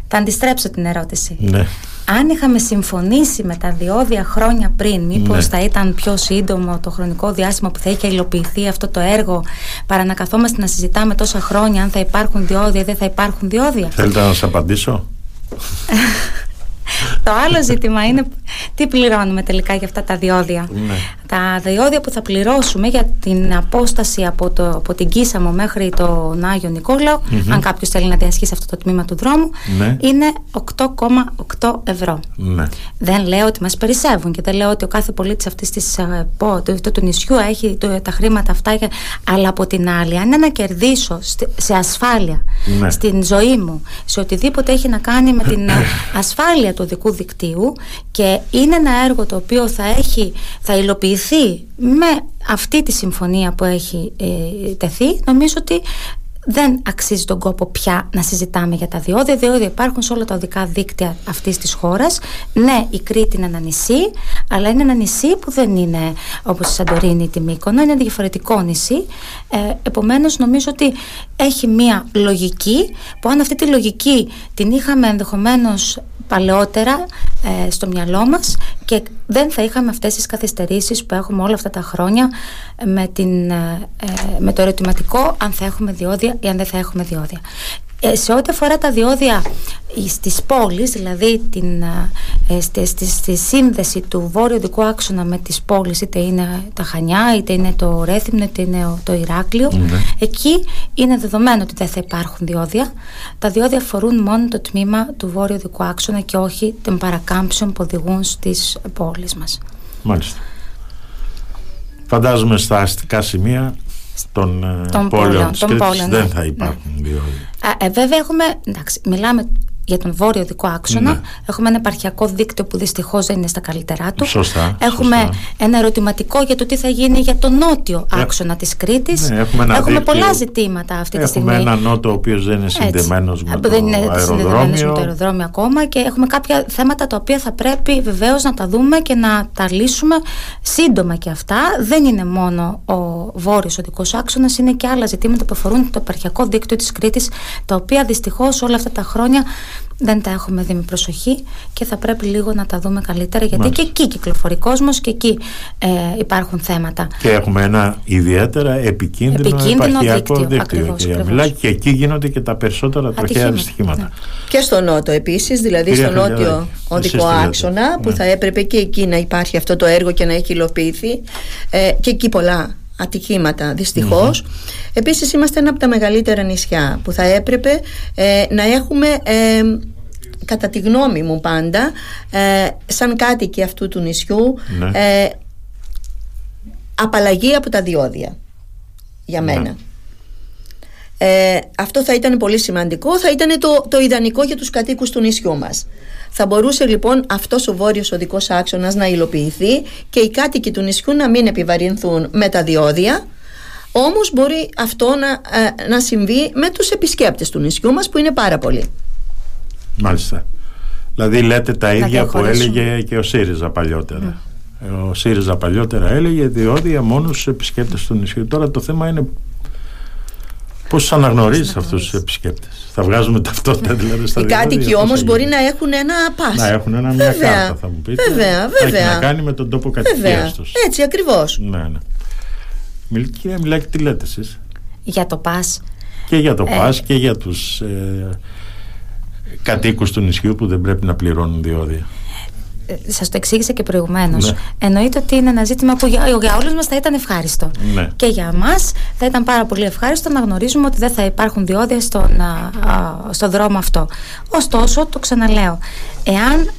S2: Θα αντιστρέψω την ερώτηση.
S1: Ναι.
S2: Αν είχαμε συμφωνήσει με τα διόδια χρόνια πριν, μήπως ναι. θα ήταν πιο σύντομο το χρονικό διάστημα που θα είχε υλοποιηθεί αυτό το έργο, παρά να καθόμαστε να συζητάμε τόσα χρόνια αν θα υπάρχουν διόδια ή δεν θα υπάρχουν διόδια;
S1: Θέλετε να σας απαντήσω; [laughs]
S2: Το άλλο ζήτημα είναι τι πληρώνουμε τελικά για αυτά τα διόδια.
S1: Ναι.
S2: Τα διόδια που θα πληρώσουμε για την απόσταση από, το, από την Κίσαμο μέχρι τον Άγιο Νικόλαο, αν κάποιος θέλει να διασχίσει αυτό το τμήμα του δρόμου,
S1: ναι.
S2: είναι 8,8 ευρώ.
S1: Ναι.
S2: Δεν λέω ότι μας περισσεύουν και δεν λέω ότι ο κάθε πολίτης αυτής της του, του νησιού έχει τα χρήματα αυτά, αλλά από την άλλη, αν είναι να κερδίσω σε ασφάλεια
S1: ναι.
S2: στην ζωή μου, σε οτιδήποτε έχει να κάνει με την [clears throat] ασφάλεια του οδικού δικτύου και είναι ένα έργο το οποίο θα, έχει, θα υλοποιηθεί με αυτή τη συμφωνία που έχει ε, τεθεί νομίζω ότι δεν αξίζει τον κόπο πια να συζητάμε για τα διόδια. Διόδια υπάρχουν σε όλα τα οδικά δίκτυα αυτής της χώρας. Ναι, η Κρήτη είναι ένα νησί, αλλά είναι ένα νησί που δεν είναι όπως η Σαντορίνη ή τη Μύκονο, είναι διαφορετικό νησί. Ε, Επομένως, νομίζω ότι έχει μία λογική που αν αυτή τη λογική την είχαμε ενδεχομένως παλαιότερα ε, στο μυαλό μας και δεν θα είχαμε αυτές τις καθυστερήσεις που έχουμε όλα αυτά τα χρόνια με, την, ε, με το ερωτηματικό αν θα έχουμε διόδια ή αν δεν θα έχουμε διόδια. Ε, σε ό,τι αφορά τα διόδια στις πόλεις, δηλαδή την, ε, στη, στη, στη, σύνδεση του βόρειο δικού άξονα με τις πόλεις, είτε είναι τα Χανιά, είτε είναι το Ρέθυμνο, είτε είναι το Ηράκλειο, ναι. εκεί είναι δεδομένο ότι δεν θα υπάρχουν διόδια. Τα διόδια αφορούν μόνο το τμήμα του βόρειο δικού άξονα και όχι των παρακάμψεων που οδηγούν στις πόλεις μας.
S1: Μάλιστα. Φαντάζομαι στα αστικά σημεία των, ε, πόλεων, της Κρήτης δεν ναι. θα υπάρχουν ναι. διόδια.
S2: Ε, βέβαια έχουμε, εντάξει, μιλάμε για τον βόρειο δικό άξονα. Ναι. Έχουμε ένα επαρχιακό δίκτυο που δυστυχώς δεν είναι στα καλύτερά του.
S1: Σωστά.
S2: Έχουμε ένα ερωτηματικό για το τι θα γίνει για τον νότιο ε, άξονα της Κρήτης.
S1: Ναι, έχουμε έχουμε
S2: πολλά ζητήματα αυτή τη στιγμή.
S1: Έχουμε ένα νότο ο οποίος δεν είναι συνδεμένος με το δεν είναι αεροδρόμιο.
S2: με το αεροδρόμιο ακόμα και έχουμε κάποια θέματα τα οποία θα πρέπει βεβαίως να τα δούμε και να τα λύσουμε σύντομα και αυτά. Δεν είναι μόνο ο βόρειος οδικό άξονας, είναι και άλλα ζητήματα που αφορούν το επαρχιακό δίκτυο της Κρήτης, τα οποία δυστυχώς όλα αυτά τα χρόνια δεν τα έχουμε δει με προσοχή και θα πρέπει λίγο να τα δούμε καλύτερα γιατί και εκεί κυκλοφορεί κόσμος και εκεί ε, υπάρχουν θέματα.
S1: Και έχουμε ένα ιδιαίτερα επικίνδυνο, επικίνδυνο δίκτυο. δίκτυο ακριβώς, ακριβώς. και εκεί γίνονται και τα περισσότερα τροχαία δυστυχήματα. Ναι.
S3: Και στο Νότο επίσης, δηλαδή στο Νότιο οδικό άξονα, που ναι. θα έπρεπε και εκεί να υπάρχει αυτό το έργο και να έχει υλοποιηθεί. Ε, και εκεί πολλά ατυχήματα δυστυχώς επίσης είμαστε ένα από τα μεγαλύτερα νησιά που θα έπρεπε ε, να έχουμε ε, κατά τη γνώμη μου πάντα ε, σαν κάτοικοι αυτού του νησιού ναι. ε, απαλλαγή από τα διόδια για ναι. μένα ε, αυτό θα ήταν πολύ σημαντικό, θα ήταν το, το ιδανικό για τους κατοίκους του νησιού μας. Θα μπορούσε λοιπόν αυτός ο βόρειος οδικός άξονας να υλοποιηθεί και οι κάτοικοι του νησιού να μην επιβαρυνθούν με τα διόδια, όμως μπορεί αυτό να, ε, να συμβεί με τους επισκέπτες του νησιού μας που είναι πάρα πολλοί.
S1: Μάλιστα. Δηλαδή λέτε τα ίδια που έλεγε και ο ΣΥΡΙΖΑ παλιότερα. Mm. Ο ΣΥΡΙΖΑ παλιότερα έλεγε διόδια μόνο στους επισκέπτες του νησιού. Τώρα το θέμα είναι Πώς του αναγνωρίζεις αυτούς τους επισκέπτες, Θα βγάζουμε ταυτότητα δηλαδή στα
S3: Οι κάτοικοι όμως μπορεί να έχουν ένα πα.
S1: Να έχουν ένα, μια βέβαια, κάρτα, θα μου πείτε.
S3: Βέβαια, βέβαια.
S1: Έχει να κάνει με τον τόπο κατοικίας τους.
S3: Έτσι ακριβώς.
S1: Ναι, ναι. Κυρία Μιλάκη, τι λέτε εσείς;
S2: Για το πα.
S1: Και για το ε... πα και για τους ε, κατοίκους του νησιού που δεν πρέπει να πληρώνουν διόδια.
S2: Ε, σας το εξήγησα και προηγουμένως. Ναι. Εννοείται ότι είναι ένα ζήτημα που για, για όλους μας θα ήταν ευχάριστο.
S1: Ναι.
S2: Και για εμά θα ήταν πάρα πολύ ευχάριστο να γνωρίζουμε ότι δεν θα υπάρχουν διόδια στον, στον δρόμο αυτό. Ωστόσο, το ξαναλέω, εάν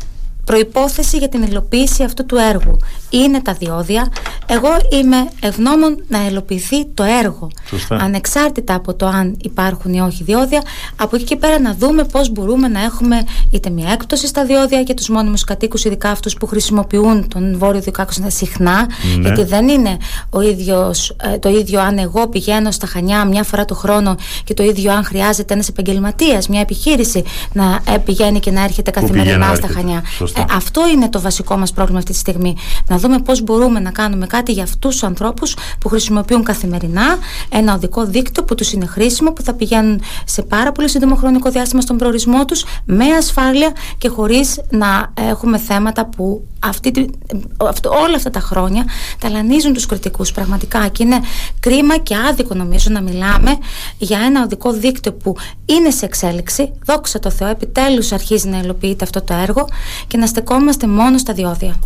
S2: προϋπόθεση για την υλοποίηση αυτού του έργου είναι τα διόδια. Εγώ είμαι ευγνώμων να υλοποιηθεί το έργο. Ανεξάρτητα από το αν υπάρχουν ή όχι διόδια. Από εκεί και πέρα να δούμε πώς μπορούμε να έχουμε είτε μια έκπτωση στα διόδια για τους μόνιμους κατοίκους, ειδικά αυτούς που χρησιμοποιούν τον βόρειο δικάκοστα συχνά. Ναι. Γιατί δεν είναι ο ίδιος, ε, το ίδιο αν εγώ πηγαίνω στα Χανιά μια φορά το χρόνο και το ίδιο αν χρειάζεται ένας επαγγελματίας, μια επιχείρηση να ε, πηγαίνει και να έρχεται καθημερινά στα Χανιά. Ε, αυτό είναι το βασικό μας πρόβλημα αυτή τη στιγμή. Να δούμε πώς μπορούμε να κάνουμε κάτι για αυτούς τους ανθρώπους που χρησιμοποιούν καθημερινά ένα οδικό δίκτυο που τους είναι χρήσιμο, που θα πηγαίνουν σε πάρα πολύ σύντομο χρονικό διάστημα στον προορισμό τους με ασφάλεια και χωρίς να έχουμε θέματα που αυτή, αυτό, όλα αυτά τα χρόνια ταλανίζουν τους κριτικούς. Πραγματικά και είναι κρίμα και άδικο νομίζω να μιλάμε για ένα οδικό δίκτυο που είναι σε εξέλιξη. Δόξα τω Θεώ επιτέλους αρχίζει να υλοποιείται αυτό το έργο και να στεκόμαστε μόνο στα διόδια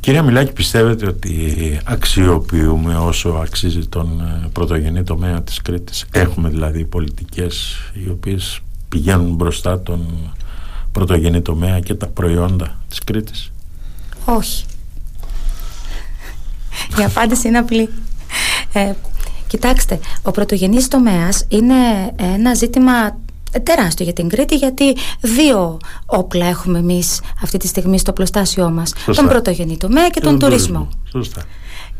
S1: Κυρία Μιλάκη πιστεύετε ότι αξιοποιούμε όσο αξίζει τον ε, πρωτογενή τομέα της Κρήτης; Έχουμε δηλαδή πολιτικές οι οποίες πηγαίνουν μπροστά των πρωτογενή τομέα και τα προϊόντα της Κρήτης;
S2: Όχι. Η απάντηση είναι απλή. Ε, Κοιτάξτε, ο πρωτογενής τομέας είναι ένα ζήτημα τεράστιο για την Κρήτη γιατί δύο όπλα έχουμε εμείς αυτή τη στιγμή στο πλωστάσιό μας τον πρωτογενή τομέα και, τον, τουρισμό.
S1: Σωστά.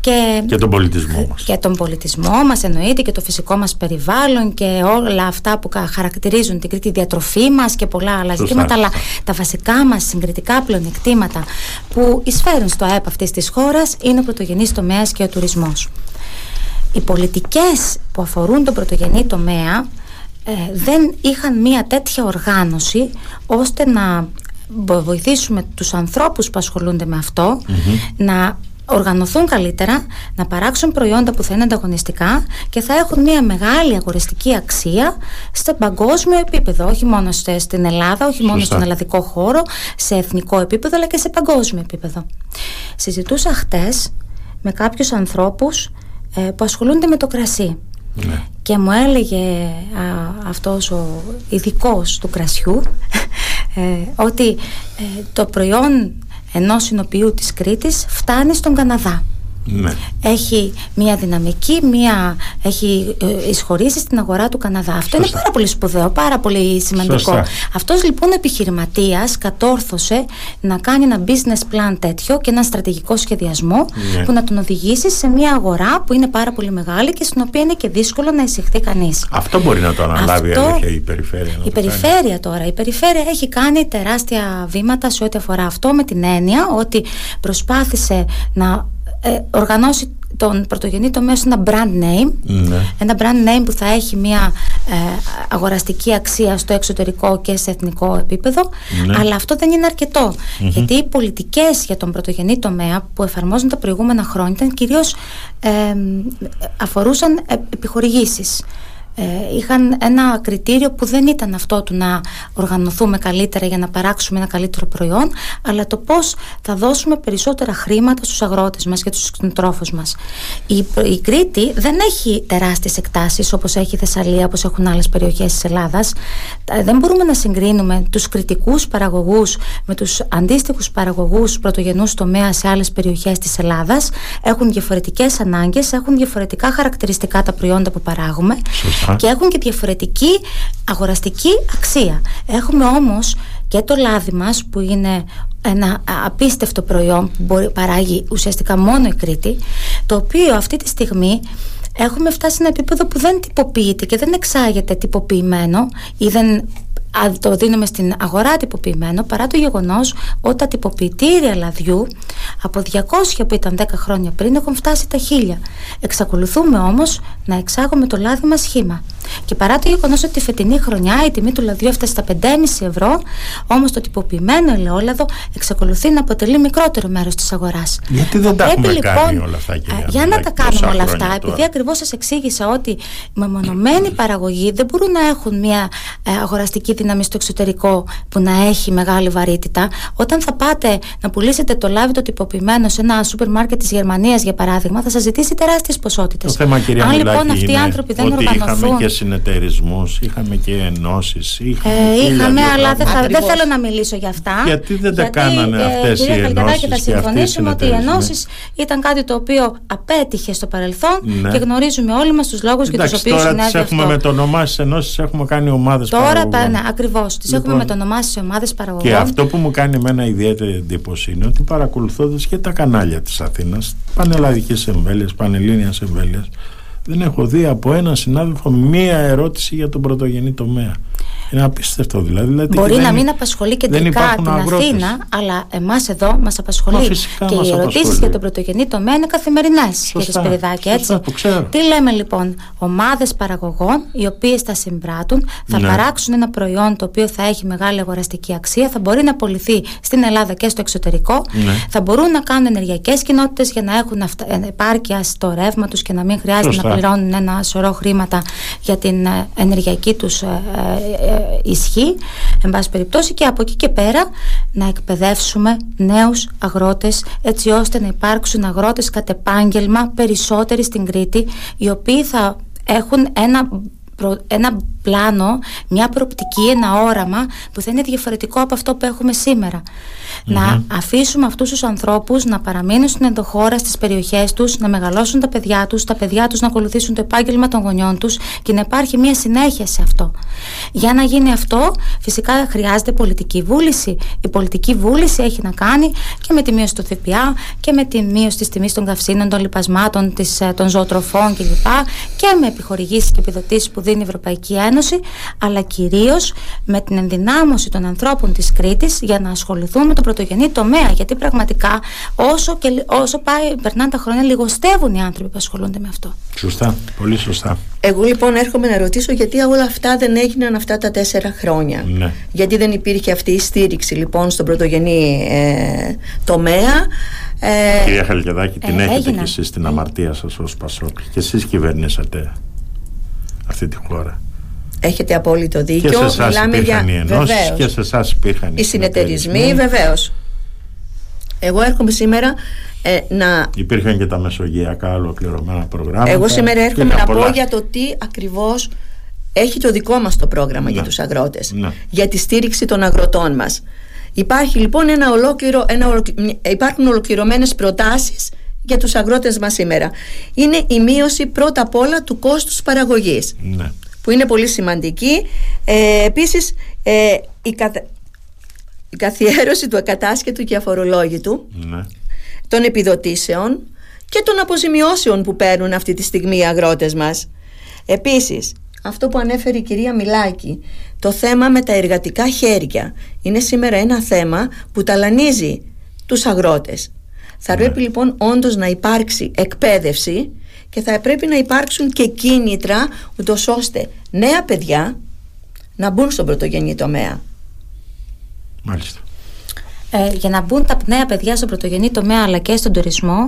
S1: Και, και τον πολιτισμό μας.
S2: Και τον πολιτισμό μας εννοείται και το φυσικό μας περιβάλλον και όλα αυτά που χαρακτηρίζουν την Κρήτη, διατροφή μας και πολλά άλλα ζητήματα, αλλά τα βασικά μας συγκριτικά πλεονεκτήματα που εισφέρουν στο ΑΕΠ αυτής της χώρας είναι ο πρωτογενής τομέας και ο τουρισμός. Οι πολιτικές που αφορούν τον πρωτογενή τομέα ε, δεν είχαν μία τέτοια οργάνωση ώστε να βοηθήσουμε τους ανθρώπους που ασχολούνται με αυτό να οργανωθούν καλύτερα, να παράξουν προϊόντα που θα είναι ανταγωνιστικά και θα έχουν μια μεγάλη αγοριστική αξία στο παγκόσμιο επίπεδο. Όχι μόνο στην Ελλάδα, όχι μόνο στον ελλαδικό χώρο, σε εθνικό επίπεδο, αλλά και σε παγκόσμιο επίπεδο. Συζητούσα χτες με κάποιους ανθρώπους ε, που ασχολούνται με το κρασί. Ναι. Και μου έλεγε α, αυτός ο ειδικός του κρασιού [laughs] ε, ότι ε, το προϊόν ενός συνοποιού της Κρήτης φτάνει στον Καναδά. Ναι. Έχει μια δυναμική, μια, έχει ε, εισχωρήσεις στην αγορά του Καναδά. Αυτό είναι πάρα πολύ σπουδαίο, πάρα πολύ σημαντικό. Αυτός λοιπόν επιχειρηματίας κατόρθωσε να κάνει ένα business plan τέτοιο και ένα στρατηγικό σχεδιασμό ναι. που να τον οδηγήσει σε μια αγορά που είναι πάρα πολύ μεγάλη και στην οποία είναι και δύσκολο να εισηχθεί κανείς.
S1: Αυτό μπορεί να το αναλάβει Αυτό, η περιφέρεια.
S2: η περιφέρεια τώρα. Η περιφέρεια έχει κάνει τεράστια βήματα σε ό,τι αφορά αυτό με την έννοια ότι προσπάθησε να ε, οργανώσει τον πρωτογενή τομέα σε ένα brand name ναι. ένα brand name που θα έχει μια ε, αγοραστική αξία στο εξωτερικό και σε εθνικό επίπεδο ναι. αλλά αυτό δεν είναι γιατί οι πολιτικές για τον πρωτογενή τομέα που εφαρμόζουν τα προηγούμενα χρόνια ήταν κυρίως ε, αφορούσαν επιχορηγήσεις ε, είχαν ένα κριτήριο που δεν ήταν αυτό του να οργανωθούμε καλύτερα για να παράξουμε ένα καλύτερο προϊόν αλλά το πώς θα δώσουμε περισσότερα χρήματα στους αγρότες μας και τους κτηνοτρόφους μας. Η, η Κρήτη δεν έχει τεράστιες εκτάσεις όπως έχει η Θεσσαλία, όπως έχουν άλλες περιοχές της Ελλάδας. Δεν μπορούμε να συγκρίνουμε τους κριτικούς παραγωγούς με τους αντίστοιχους παραγωγούς πρωτογενούς τομέα σε άλλες περιοχές της Ελλάδας. Έχουν διαφορετικές ανάγκες, έχουν διαφορετικά χαρακτηριστικά τα προϊόντα που παράγουμε και έχουν και διαφορετική αγοραστική αξία. Έχουμε όμως και το λάδι μας που είναι ένα απίστευτο προϊόν που μπορεί, παράγει ουσιαστικά μόνο η Κρήτη το οποίο αυτή τη στιγμή έχουμε φτάσει σε ένα επίπεδο που δεν τυποποιείται και δεν εξάγεται τυποποιημένο ή δεν το δίνουμε στην αγορά τυποποιημένο παρά το γεγονός ότι τα τυποποιητήρια λαδιού από 200 που ήταν 10 χρόνια πριν έχουν φτάσει τα 1000 εξακολουθούμε όμως να εξάγουμε το λάδι μας σχήμα και παρά το γεγονός ότι τη φετινή χρονιά η τιμή του λαδιού έφτασε στα 5,5 ευρώ όμως το τυποποιημένο ελαιόλαδο εξακολουθεί να αποτελεί μικρότερο μέρος της αγοράς.
S1: Γιατί δεν τα έχουμε λοιπόν, κάνει όλα αυτά κυρία
S2: Για να τα κάνουμε όλα αυτά επειδή ακριβώς σας εξήγησα ότι μεμονωμένοι παραγωγοί δεν μπορούν να έχουν μια ε, αγοραστική δύναμη στο εξωτερικό που να έχει μεγάλη βαρύτητα. Όταν θα πάτε να πουλήσετε το λάδι το τυποποιημένο σε ένα σούπερ μάρκετ της Γερμανίας, για παράδειγμα, θα σας ζητήσει τεράστιες ποσότητες.
S1: Αν λοιπόν αυτοί οι άνθρωποι δεν οργανωθούν. Είχαμε και συνεταιρισμούς, είχαμε και ενώσεις.
S2: Είχαμε, ε, είχαμε αλλά δεν, θα, δεν θέλω να μιλήσω για αυτά.
S1: Γιατί δεν τα κάνανε ε, αυτές οι ενώσεις.
S2: Και θα συμφωνήσουμε ότι οι ενώσεις ήταν κάτι το οποίο απέτυχε στο παρελθόν ναι. και γνωρίζουμε όλοι μας τους λόγους για τους οποίους συνέβη
S1: αυτό. Τώρα τις έχουμε μετονομάσει ενώσεις, έχουμε κάνει ομάδες παραγωγών.
S2: Τώρα, ναι, ακριβώς. Τις λοιπόν, έχουμε μετονομάσει σε ομάδες παραγωγών.
S1: Και αυτό που μου κάνει εμένα ιδιαίτερη εντύπωση είναι ότι παρακολουθώντας και τα κανάλια της Αθήνας, πανελλαδικές εμβέλειες, πανελλήνια εμβέλειες, δεν έχω δει από έναν συνάδελφο μία ερώτηση για τον πρωτογενή τομέα. Είναι απίστευτο δηλαδή. δηλαδή
S2: Μπορεί να μην απασχολεί κεντρικά την αγρότες. Αθήνα, αλλά εμάς εδώ μας απασχολεί. Μα και οι ερωτήσεις για τον πρωτογενή τομέα είναι καθημερινές, κύριε Σπυριδάκη. Έτσι. Τι λέμε λοιπόν, ομάδες παραγωγών οι οποίες θα συμπράττουν, θα ναι. παράξουν ένα προϊόν το οποίο θα έχει μεγάλη αγοραστική αξία, θα μπορεί να απολυθεί στην Ελλάδα και στο εξωτερικό, ναι. θα μπορούν να κάνουν ενεργειακές κοινότητες για να έχουν αυτα... επάρκεια στο ρεύμα τους και να μην χρειάζεται Σωστά. να πληρώνουν ένα σωρό χρήματα για την ε, ενεργειακή τους ε, ε, ισχύ εν πάση περιπτώσει και από εκεί και πέρα να εκπαιδεύσουμε νέους αγρότες έτσι ώστε να υπάρξουν αγρότες κατ' επάγγελμα περισσότεροι στην Κρήτη οι οποίοι θα έχουν ένα ένα πλάνο, μια προοπτική, ένα όραμα που θα είναι διαφορετικό από αυτό που έχουμε Να αφήσουμε αυτούς τους ανθρώπους να παραμείνουν στην ενδοχώρα στις περιοχές τους, να μεγαλώσουν τα παιδιά τους, τα παιδιά τους να ακολουθήσουν το επάγγελμα των γονιών τους και να υπάρχει μια συνέχεια σε αυτό. Για να γίνει αυτό, φυσικά χρειάζεται πολιτική βούληση. Η πολιτική βούληση έχει να κάνει και με τη μείωση του ΦΠΑ και με τη μείωση της τιμής των καυσίνων, των λιπασμάτων, της, ε, των ζωοτροφών κλπ. Και με επιχορηγήσεις και επιδοτήσεις που δίνει η Ευρωπαϊκή Ένωση, αλλά κυρίως με την ενδυνάμωση των ανθρώπων της Κρήτης για να ασχοληθούν με το πρωτογενή τομέα. Γιατί πραγματικά όσο, και, όσο πάει, περνάνε τα χρόνια, λιγοστεύουν οι άνθρωποι που ασχολούνται με αυτό.
S1: Σωστά, πολύ σωστά.
S3: Εγώ λοιπόν έρχομαι να ρωτήσω γιατί όλα αυτά δεν έγιναν αυτά τα τέσσερα χρόνια.
S1: Ναι.
S3: Γιατί δεν υπήρχε αυτή η στήριξη λοιπόν στον πρωτογενή ε, τομέα.
S1: Ε, Κυρία Χαλκεδάκη, την ε, έχετε κι εσείς την αμαρτία σας ως Πασόκ και εσείς κυβερνήσατε αυτή τη χώρα.
S3: Έχετε απόλυτο δίκιο.
S1: Και σε εσάς Μιλάμε υπήρχαν για... οι ενώσεις και σε εσάς υπήρχαν
S3: οι συνεταιρισμοί. Βεβαίως. Εγώ έρχομαι σήμερα ε, να...
S1: Υπήρχαν και τα μεσογειακά ολοκληρωμένα προγράμματα.
S3: Εγώ σήμερα έρχομαι να πω για το τι ακριβώς έχει το δικό μας το πρόγραμμα για ναι. τους αγρότες.
S1: Ναι.
S3: Για τη στήριξη των αγροτών μας. Υπάρχει λοιπόν ένα ολόκληρο, ένα υπάρχουν ολοκληρωμένες προτάσεις για τους αγρότες μας σήμερα. Είναι η μείωση πρώτα απ' όλα του κόστους παραγωγής.
S1: Ναι.
S3: Που είναι πολύ σημαντική. Ε, επίσης ε, η, η καθιέρωση του ακατάσχετου και αφορολόγητου
S1: ναι.
S3: των επιδοτήσεων και των αποζημιώσεων που παίρνουν αυτή τη στιγμή οι αγρότες μας. Επίσης, αυτό που ανέφερε η κυρία Μιλάκη, το θέμα με τα εργατικά χέρια, είναι σήμερα ένα θέμα που ταλανίζει τους αγρότες. Θα ναι. πρέπει λοιπόν όντως να υπάρξει εκπαίδευση και θα πρέπει να υπάρξουν και κίνητρα ούτως ώστε νέα παιδιά να μπουν στον πρωτογενή τομέα.
S1: Μάλιστα.
S2: Ε, για να μπουν τα νέα παιδιά στον πρωτογενή τομέα αλλά και στον τουρισμό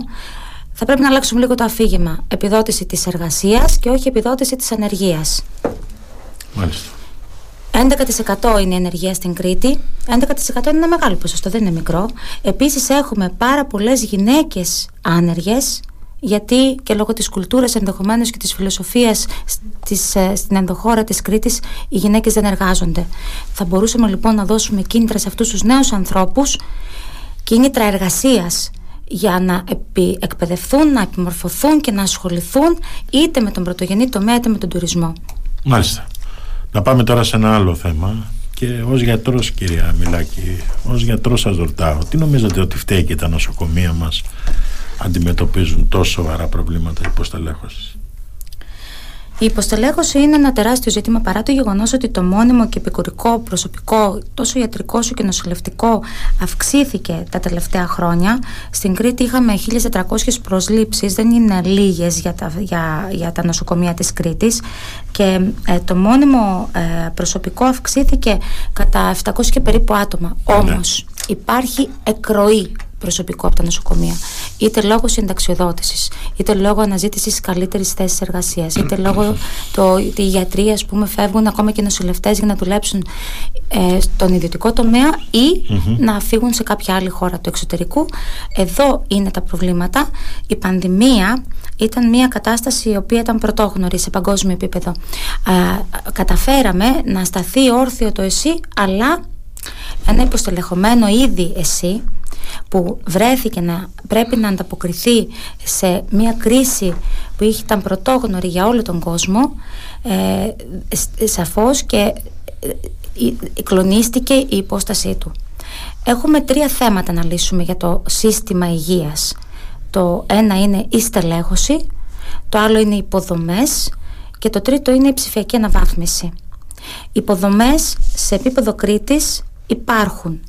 S2: θα πρέπει να αλλάξουμε λίγο το αφήγημα. Επιδότηση της εργασίας και όχι επιδότηση της ανεργίας.
S1: Μάλιστα.
S2: 11% είναι η ενεργεία στην Κρήτη. 11% είναι ένα μεγάλο ποσοστό, δεν είναι μικρό. Επίσης έχουμε πάρα πολλές γυναίκες άνεργες γιατί και λόγω της κουλτούρας ενδεχομένως και της φιλοσοφίας της, ε, στην ενδοχώρα της Κρήτης οι γυναίκες δεν εργάζονται. Θα μπορούσαμε λοιπόν να δώσουμε κίνητρα σε αυτούς τους νέους ανθρώπους, κίνητρα εργασίας για να εκπαιδευτούν, να επιμορφωθούν και να ασχοληθούν είτε με τον πρωτογενή τομέα είτε με τον τουρισμό.
S1: Μάλιστα. Να πάμε τώρα σε ένα άλλο θέμα και ως γιατρός κυρία Μιλάκη, ως γιατρός σας ρωτάω, τι νομίζετε ότι φταίει και τα νοσοκομεία μας αντιμετωπίζουν τόσο σοβαρά προβλήματα υποστελέχωσης.
S2: Η υποστελέχωση είναι ένα τεράστιο ζήτημα παρά το γεγονός ότι το μόνιμο και επικουρικό προσωπικό, τόσο ιατρικό όσο και νοσηλευτικό, αυξήθηκε τα τελευταία χρόνια. Στην Κρήτη είχαμε 1.400 προσλήψεις, δεν είναι λίγες για τα, για, για τα νοσοκομεία της Κρήτης. Και ε, το μόνιμο ε, προσωπικό αυξήθηκε κατά 700 και περίπου άτομα. Ναι. Όμως υπάρχει εκροή προσωπικό από τα νοσοκομεία. Είτε λόγω συνταξιοδότησης, είτε λόγω αναζήτησης καλύτερης θέσης εργασίας, είτε [clears throat] λόγω το, ότι οι γιατροί, ας πούμε, φεύγουν ακόμα και νοσηλευτές για να δουλέψουν ε, στον ιδιωτικό τομέα ή να φύγουν σε κάποια άλλη χώρα του εξωτερικού. Εδώ είναι τα προβλήματα. Η πανδημία ήταν μια κατάσταση η οποία ήταν πρωτόγνωρη σε παγκόσμιο επίπεδο. καταφέραμε να σταθεί όρθιο το ΕΣΥ, αλλά ένα υποστελεχωμένο ήδη εσύ που βρέθηκε να πρέπει να ανταποκριθεί σε μια κρίση που ήταν πρωτόγνωρη για όλο τον κόσμο ε, σαφώς και ε, κλονίστηκε η υπόστασή του. Έχουμε τρία θέματα να λύσουμε για το σύστημα υγείας. Το ένα είναι η στελέχωση, το άλλο είναι οι υποδομές και το τρίτο είναι η ψηφιακή αναβάθμιση. Οι υποδομές σε επίπεδο Κρήτης υπάρχουν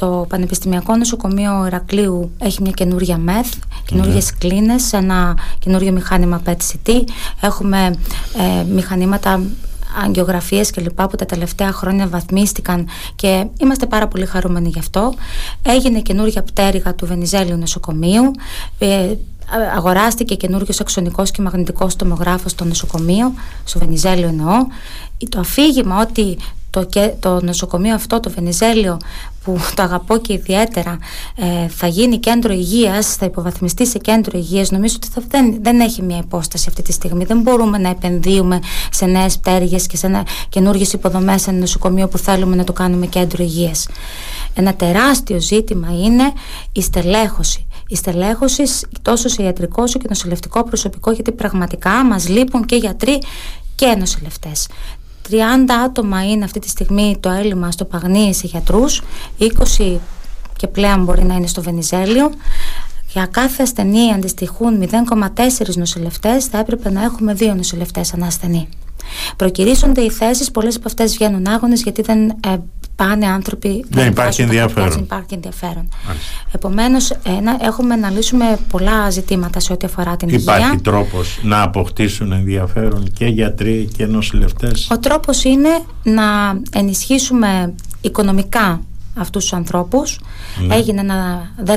S2: το Πανεπιστημιακό Νοσοκομείο Ηρακλείου έχει μια καινούρια μεθ, καινούριες mm. κλίνες, ένα καινούριο μηχάνημα PET-CT. Έχουμε ε, μηχανήματα αγκιογραφίες και λοιπά που τα τελευταία χρόνια βαθμίστηκαν και είμαστε πάρα πολύ χαρούμενοι γι' αυτό. Έγινε καινούργια πτέρυγα του Βενιζέλιου νοσοκομείου. Ε, αγοράστηκε καινούριος αξονικό και μαγνητικός τομογράφος στο νοσοκομείο, στο Βενιζέλιο εννοώ. Το αφήγημα ότι το, το νοσοκομείο αυτό, το Βενιζέλιο, που [laughs] το αγαπώ και ιδιαίτερα, ε, θα γίνει κέντρο υγείας, θα υποβαθμιστεί σε κέντρο υγείας, νομίζω ότι θα, δεν, δεν έχει μια υπόσταση αυτή τη στιγμή. Δεν μπορούμε να επενδύουμε σε νέες πτέρυγες και σε καινούργιες υποδομές σε ένα νοσοκομείο που θέλουμε να το κάνουμε κέντρο υγείας. Ένα τεράστιο ζήτημα είναι η στελέχωση. Η στελέχωση τόσο σε ιατρικό όσο και νοσηλευτικό προσωπικό, γιατί πραγματικά μας λείπουν και γιατροί και νοσηλευτές. 30 άτομα είναι αυτή τη στιγμή το έλλειμμα στο Παγνί σε γιατρούς, 20 και πλέον μπορεί να είναι στο Βενιζέλιο. Για κάθε ασθενή αντιστοιχούν 0,4 νοσηλευτές, θα έπρεπε να έχουμε δύο νοσηλευτές ανά ασθενή. Προκυρήσονται οι θέσεις, πολλές από αυτές βγαίνουν άγονες γιατί δεν ε, πάνε άνθρωποι.
S1: Δεν υπάρχει ενδιαφέρον.
S2: Δεν υπάρχει ενδιαφέρον. Επομένως, έχουμε να λύσουμε πολλά ζητήματα σε ό,τι αφορά την
S1: υπάρχει
S2: υγεία.
S1: Υπάρχει τρόπος να αποκτήσουν ενδιαφέρον και γιατροί και νοσηλευτές;
S2: Ο τρόπος είναι να ενισχύσουμε οικονομικά αυτούς τους ανθρώπους ναι. έγινε ένα 10%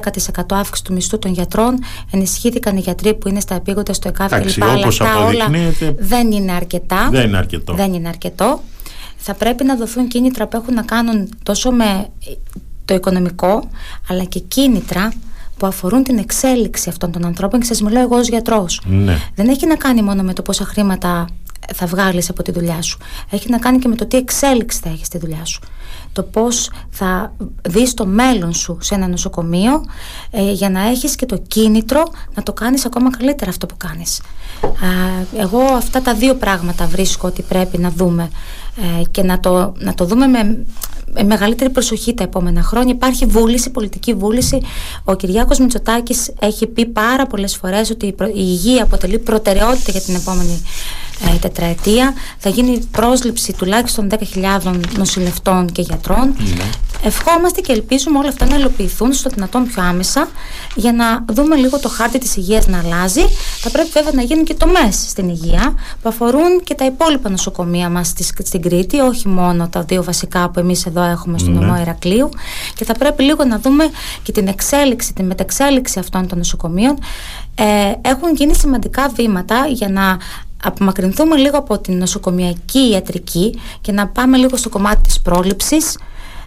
S2: αύξηση του μισθού των γιατρών ενισχύθηκαν οι γιατροί που είναι στα επίγοντα στο ΕΚΑΒ
S1: κλπ αλλά αυτά όλα
S2: δεν είναι αρκετά
S1: δεν είναι αρκετό.
S2: δεν είναι αρκετό θα πρέπει να δοθούν κίνητρα που έχουν να κάνουν τόσο με το οικονομικό αλλά και κίνητρα που αφορούν την εξέλιξη αυτών των ανθρώπων. Και σας μιλάω εγώ ως γιατρός.
S1: Ναι.
S2: δεν έχει να κάνει μόνο με το πόσα χρήματα θα βγάλεις από τη δουλειά σου. Έχει να κάνει και με το τι εξέλιξη θα έχεις στη δουλειά σου. Το πώς θα δεις το μέλλον σου σε ένα νοσοκομείο ε, για να έχεις και το κίνητρο να το κάνεις ακόμα καλύτερα αυτό που κάνεις. εγώ αυτά τα δύο πράγματα βρίσκω ότι πρέπει να δούμε. ε, και να το, να το δούμε με, μεγαλύτερη προσοχή τα επόμενα χρόνια. Υπάρχει βούληση, πολιτική βούληση. Ο Κυριάκος Μητσοτάκης έχει πει πάρα πολλές φορές ότι η υγεία αποτελεί προτεραιότητα για την επόμενη ε, τετραετία. Θα γίνει πρόσληψη τουλάχιστον 10.000 νοσηλευτών και γιατρών. Ναι. Ευχόμαστε και ελπίζουμε όλα αυτά να υλοποιηθούν στο δυνατόν πιο άμεσα για να δούμε λίγο το χάρτη της υγείας να αλλάζει. Θα πρέπει βέβαια να γίνουν και τομές στην υγεία που αφορούν και τα υπόλοιπα νοσοκομεία μας στην Κρήτη, όχι μόνο τα δύο βασικά που εμείς εδώ έχουμε στον νομό Ερακλείου και θα πρέπει λίγο να δούμε και την εξέλιξη, την μετεξέλιξη αυτών των νοσοκομείων. Ε, έχουν γίνει σημαντικά βήματα για να απομακρυνθούμε λίγο από την νοσοκομιακή ιατρική και να πάμε λίγο στο κομμάτι της πρόληψης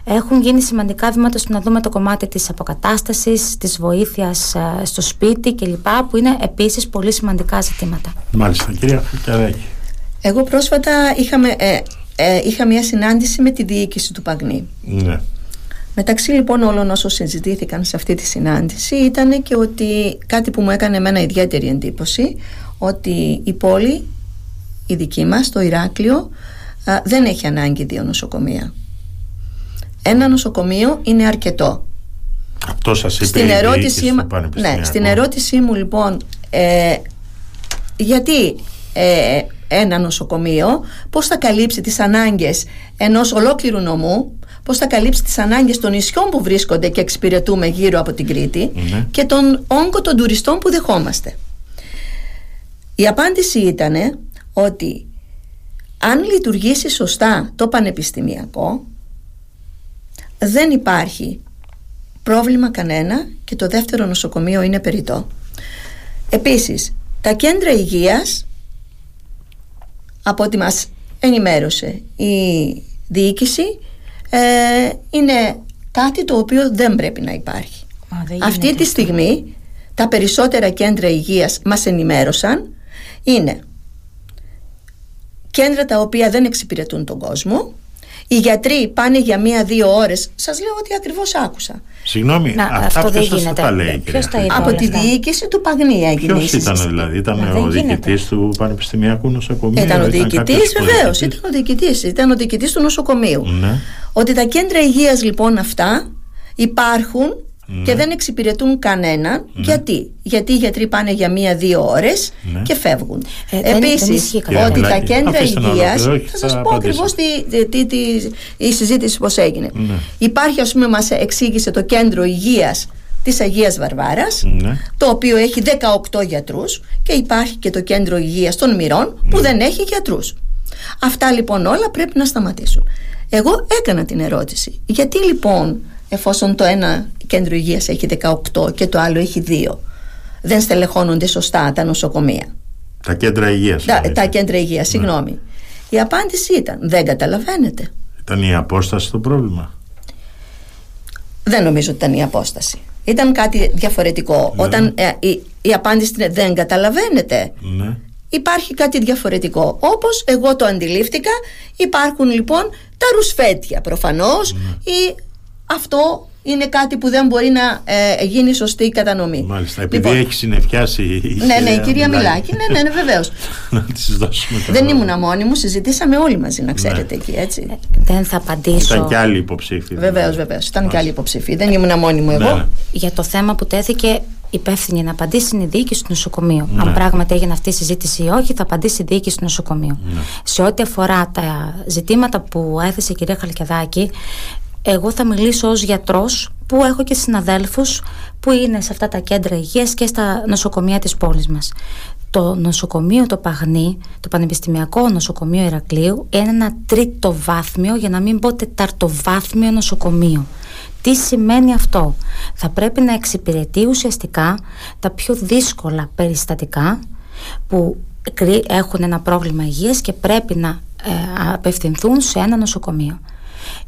S2: έχουν γίνει σημαντικά βήματα στο να δούμε το κομμάτι της αποκατάστασης, της βοήθειας ε, στο σπίτι κλπ. που είναι επίσης πολύ σημαντικά ζητήματα.
S1: Μάλιστα, κυρία Φουκιαδάκη.
S3: Εγώ πρόσφατα είχαμε, ε, ε, είχα μια συνάντηση με τη διοίκηση του Παγνή.
S1: Ναι.
S3: Μεταξύ λοιπόν όλων όσων συζητήθηκαν σε αυτή τη συνάντηση ήταν και ότι κάτι που μου έκανε εμένα ιδιαίτερη εντύπωση ότι η πόλη, η δική μας, το Ηράκλειο, δεν έχει ανάγκη δύο νοσοκομεία. Ένα νοσοκομείο είναι αρκετό.
S1: Αυτό σας είπε
S3: στην ερώτησή, ναι, στην ερώτησή μου λοιπόν ε, γιατί ε, ένα νοσοκομείο πώς θα καλύψει τις ανάγκες ενός ολόκληρου νομού πώς θα καλύψει τις ανάγκες των νησιών που βρίσκονται και εξυπηρετούμε γύρω από την Κρήτη
S1: ναι.
S3: και τον όγκο των τουριστών που δεχόμαστε. Η απάντηση ήταν ότι αν λειτουργήσει σωστά το πανεπιστημιακό δεν υπάρχει πρόβλημα κανένα και το δεύτερο νοσοκομείο είναι περιττό. Επίσης, τα κέντρα υγείας από ό,τι μας ενημέρωσε η διοίκηση ε, είναι κάτι το οποίο δεν πρέπει να υπάρχει. Αυτή τη στιγμή τα περισσότερα κέντρα υγείας μας ενημέρωσαν είναι κέντρα τα οποία δεν εξυπηρετούν τον κόσμο οι γιατροί πάνε για μία-δύο ώρες. Σας λέω ότι ακριβώς άκουσα.
S1: Συγγνώμη,
S2: Να,
S1: αυτά
S2: αυτό δεν
S1: γίνεται. Τα λέει,
S2: ποιος τα είπε
S3: Από τη διοίκηση του Παγνή έγινε.
S1: Ποιος ήταν δηλαδή, ήταν ο διοικητής του Πανεπιστημιακού Νοσοκομείου.
S3: Ήταν ο διοικητής, βεβαίως. Ήταν ο διοικητής. Ήταν ο διοικητής του νοσοκομείου.
S1: Ναι.
S3: Ότι τα κέντρα υγείας λοιπόν αυτά υπάρχουν ναι. και δεν εξυπηρετούν κανέναν. Ναι. Γιατί; Γιατί οι γιατροί πάνε για μία-δύο ώρες
S1: ναι.
S3: και φεύγουν.
S2: Ε,
S3: Επίσης, ότι τα κέντρα υγεία. Θα σας πω ακριβώς τι, τι, η συζήτηση πώς έγινε.
S1: Ναι.
S3: Υπάρχει, ας πούμε, μας εξήγησε το κέντρο υγείας της Αγίας Βαρβάρας,
S1: ναι.
S3: το οποίο έχει 18 γιατρούς, και υπάρχει και το κέντρο υγείας των Μυρών, που δεν έχει γιατρούς. Αυτά λοιπόν όλα πρέπει να σταματήσουν. Εγώ έκανα την ερώτηση. Γιατί λοιπόν εφόσον το ένα κέντρο υγείας έχει 18 και το άλλο έχει 2 δεν στελεχώνονται σωστά τα νοσοκομεία
S1: τα κέντρα υγείας
S3: τα, τα κέντρα υγείας, ναι. συγγνώμη η απάντηση ήταν δεν καταλαβαίνετε
S1: ήταν η απόσταση το πρόβλημα
S3: δεν νομίζω ότι ήταν η απόσταση ήταν κάτι διαφορετικό ναι. όταν ε, η, η απάντηση είναι δεν καταλαβαίνετε
S1: ναι.
S3: Υπάρχει κάτι διαφορετικό. Όπως εγώ το αντιλήφθηκα, υπάρχουν λοιπόν τα ρουσφέτια προφανώς
S1: ναι.
S3: ή αυτό είναι κάτι που δεν μπορεί να ε, γίνει σωστή κατανομή.
S1: Μάλιστα, επειδή λοιπόν, έχεις συνεφιάσει η
S3: Ναι, ναι, η κυρία Μιλάκη, ναι, ναι, ναι βεβαίως. [laughs]
S1: να της δώσουμε το
S3: Δεν ήμουν μόνη μου, συζητήσαμε όλοι μαζί, να ξέρετε ναι. εκεί, έτσι.
S2: Ε, δεν θα απαντήσω.
S1: Ήταν και άλλοι υποψήφοι.
S3: Βεβαίως, βεβαίως. Ήταν και άλλοι υποψήφοι. Δεν ήμουν μόνη μου εγώ.
S1: Ναι.
S2: Για το θέμα που τέθηκε, υπεύθυνη να απαντήσει είναι η διοίκηση του νοσοκομείου. Αν πράγματι έγινε αυτή η συζήτηση ή όχι, θα απαντήσει η διοίκηση του νοσοκομείου. Σε ό,τι αφορά τα ζητήματα που έθεσε η κυρία Χαλκιαδάκη, εγώ θα μιλήσω ως γιατρός που έχω και συναδέλφους που είναι σε αυτά τα κέντρα υγείας και στα νοσοκομεία της πόλης μας. Το νοσοκομείο το Παγνί, το Πανεπιστημιακό Νοσοκομείο Ηρακλείου είναι ένα τρίτο βάθμιο για να μην πω τεταρτοβάθμιο νοσοκομείο. Τι σημαίνει αυτό; Θα πρέπει να εξυπηρετεί ουσιαστικά τα πιο δύσκολα περιστατικά που έχουν ένα πρόβλημα υγείας και πρέπει να ε, απευθυνθούν σε ένα νοσοκομείο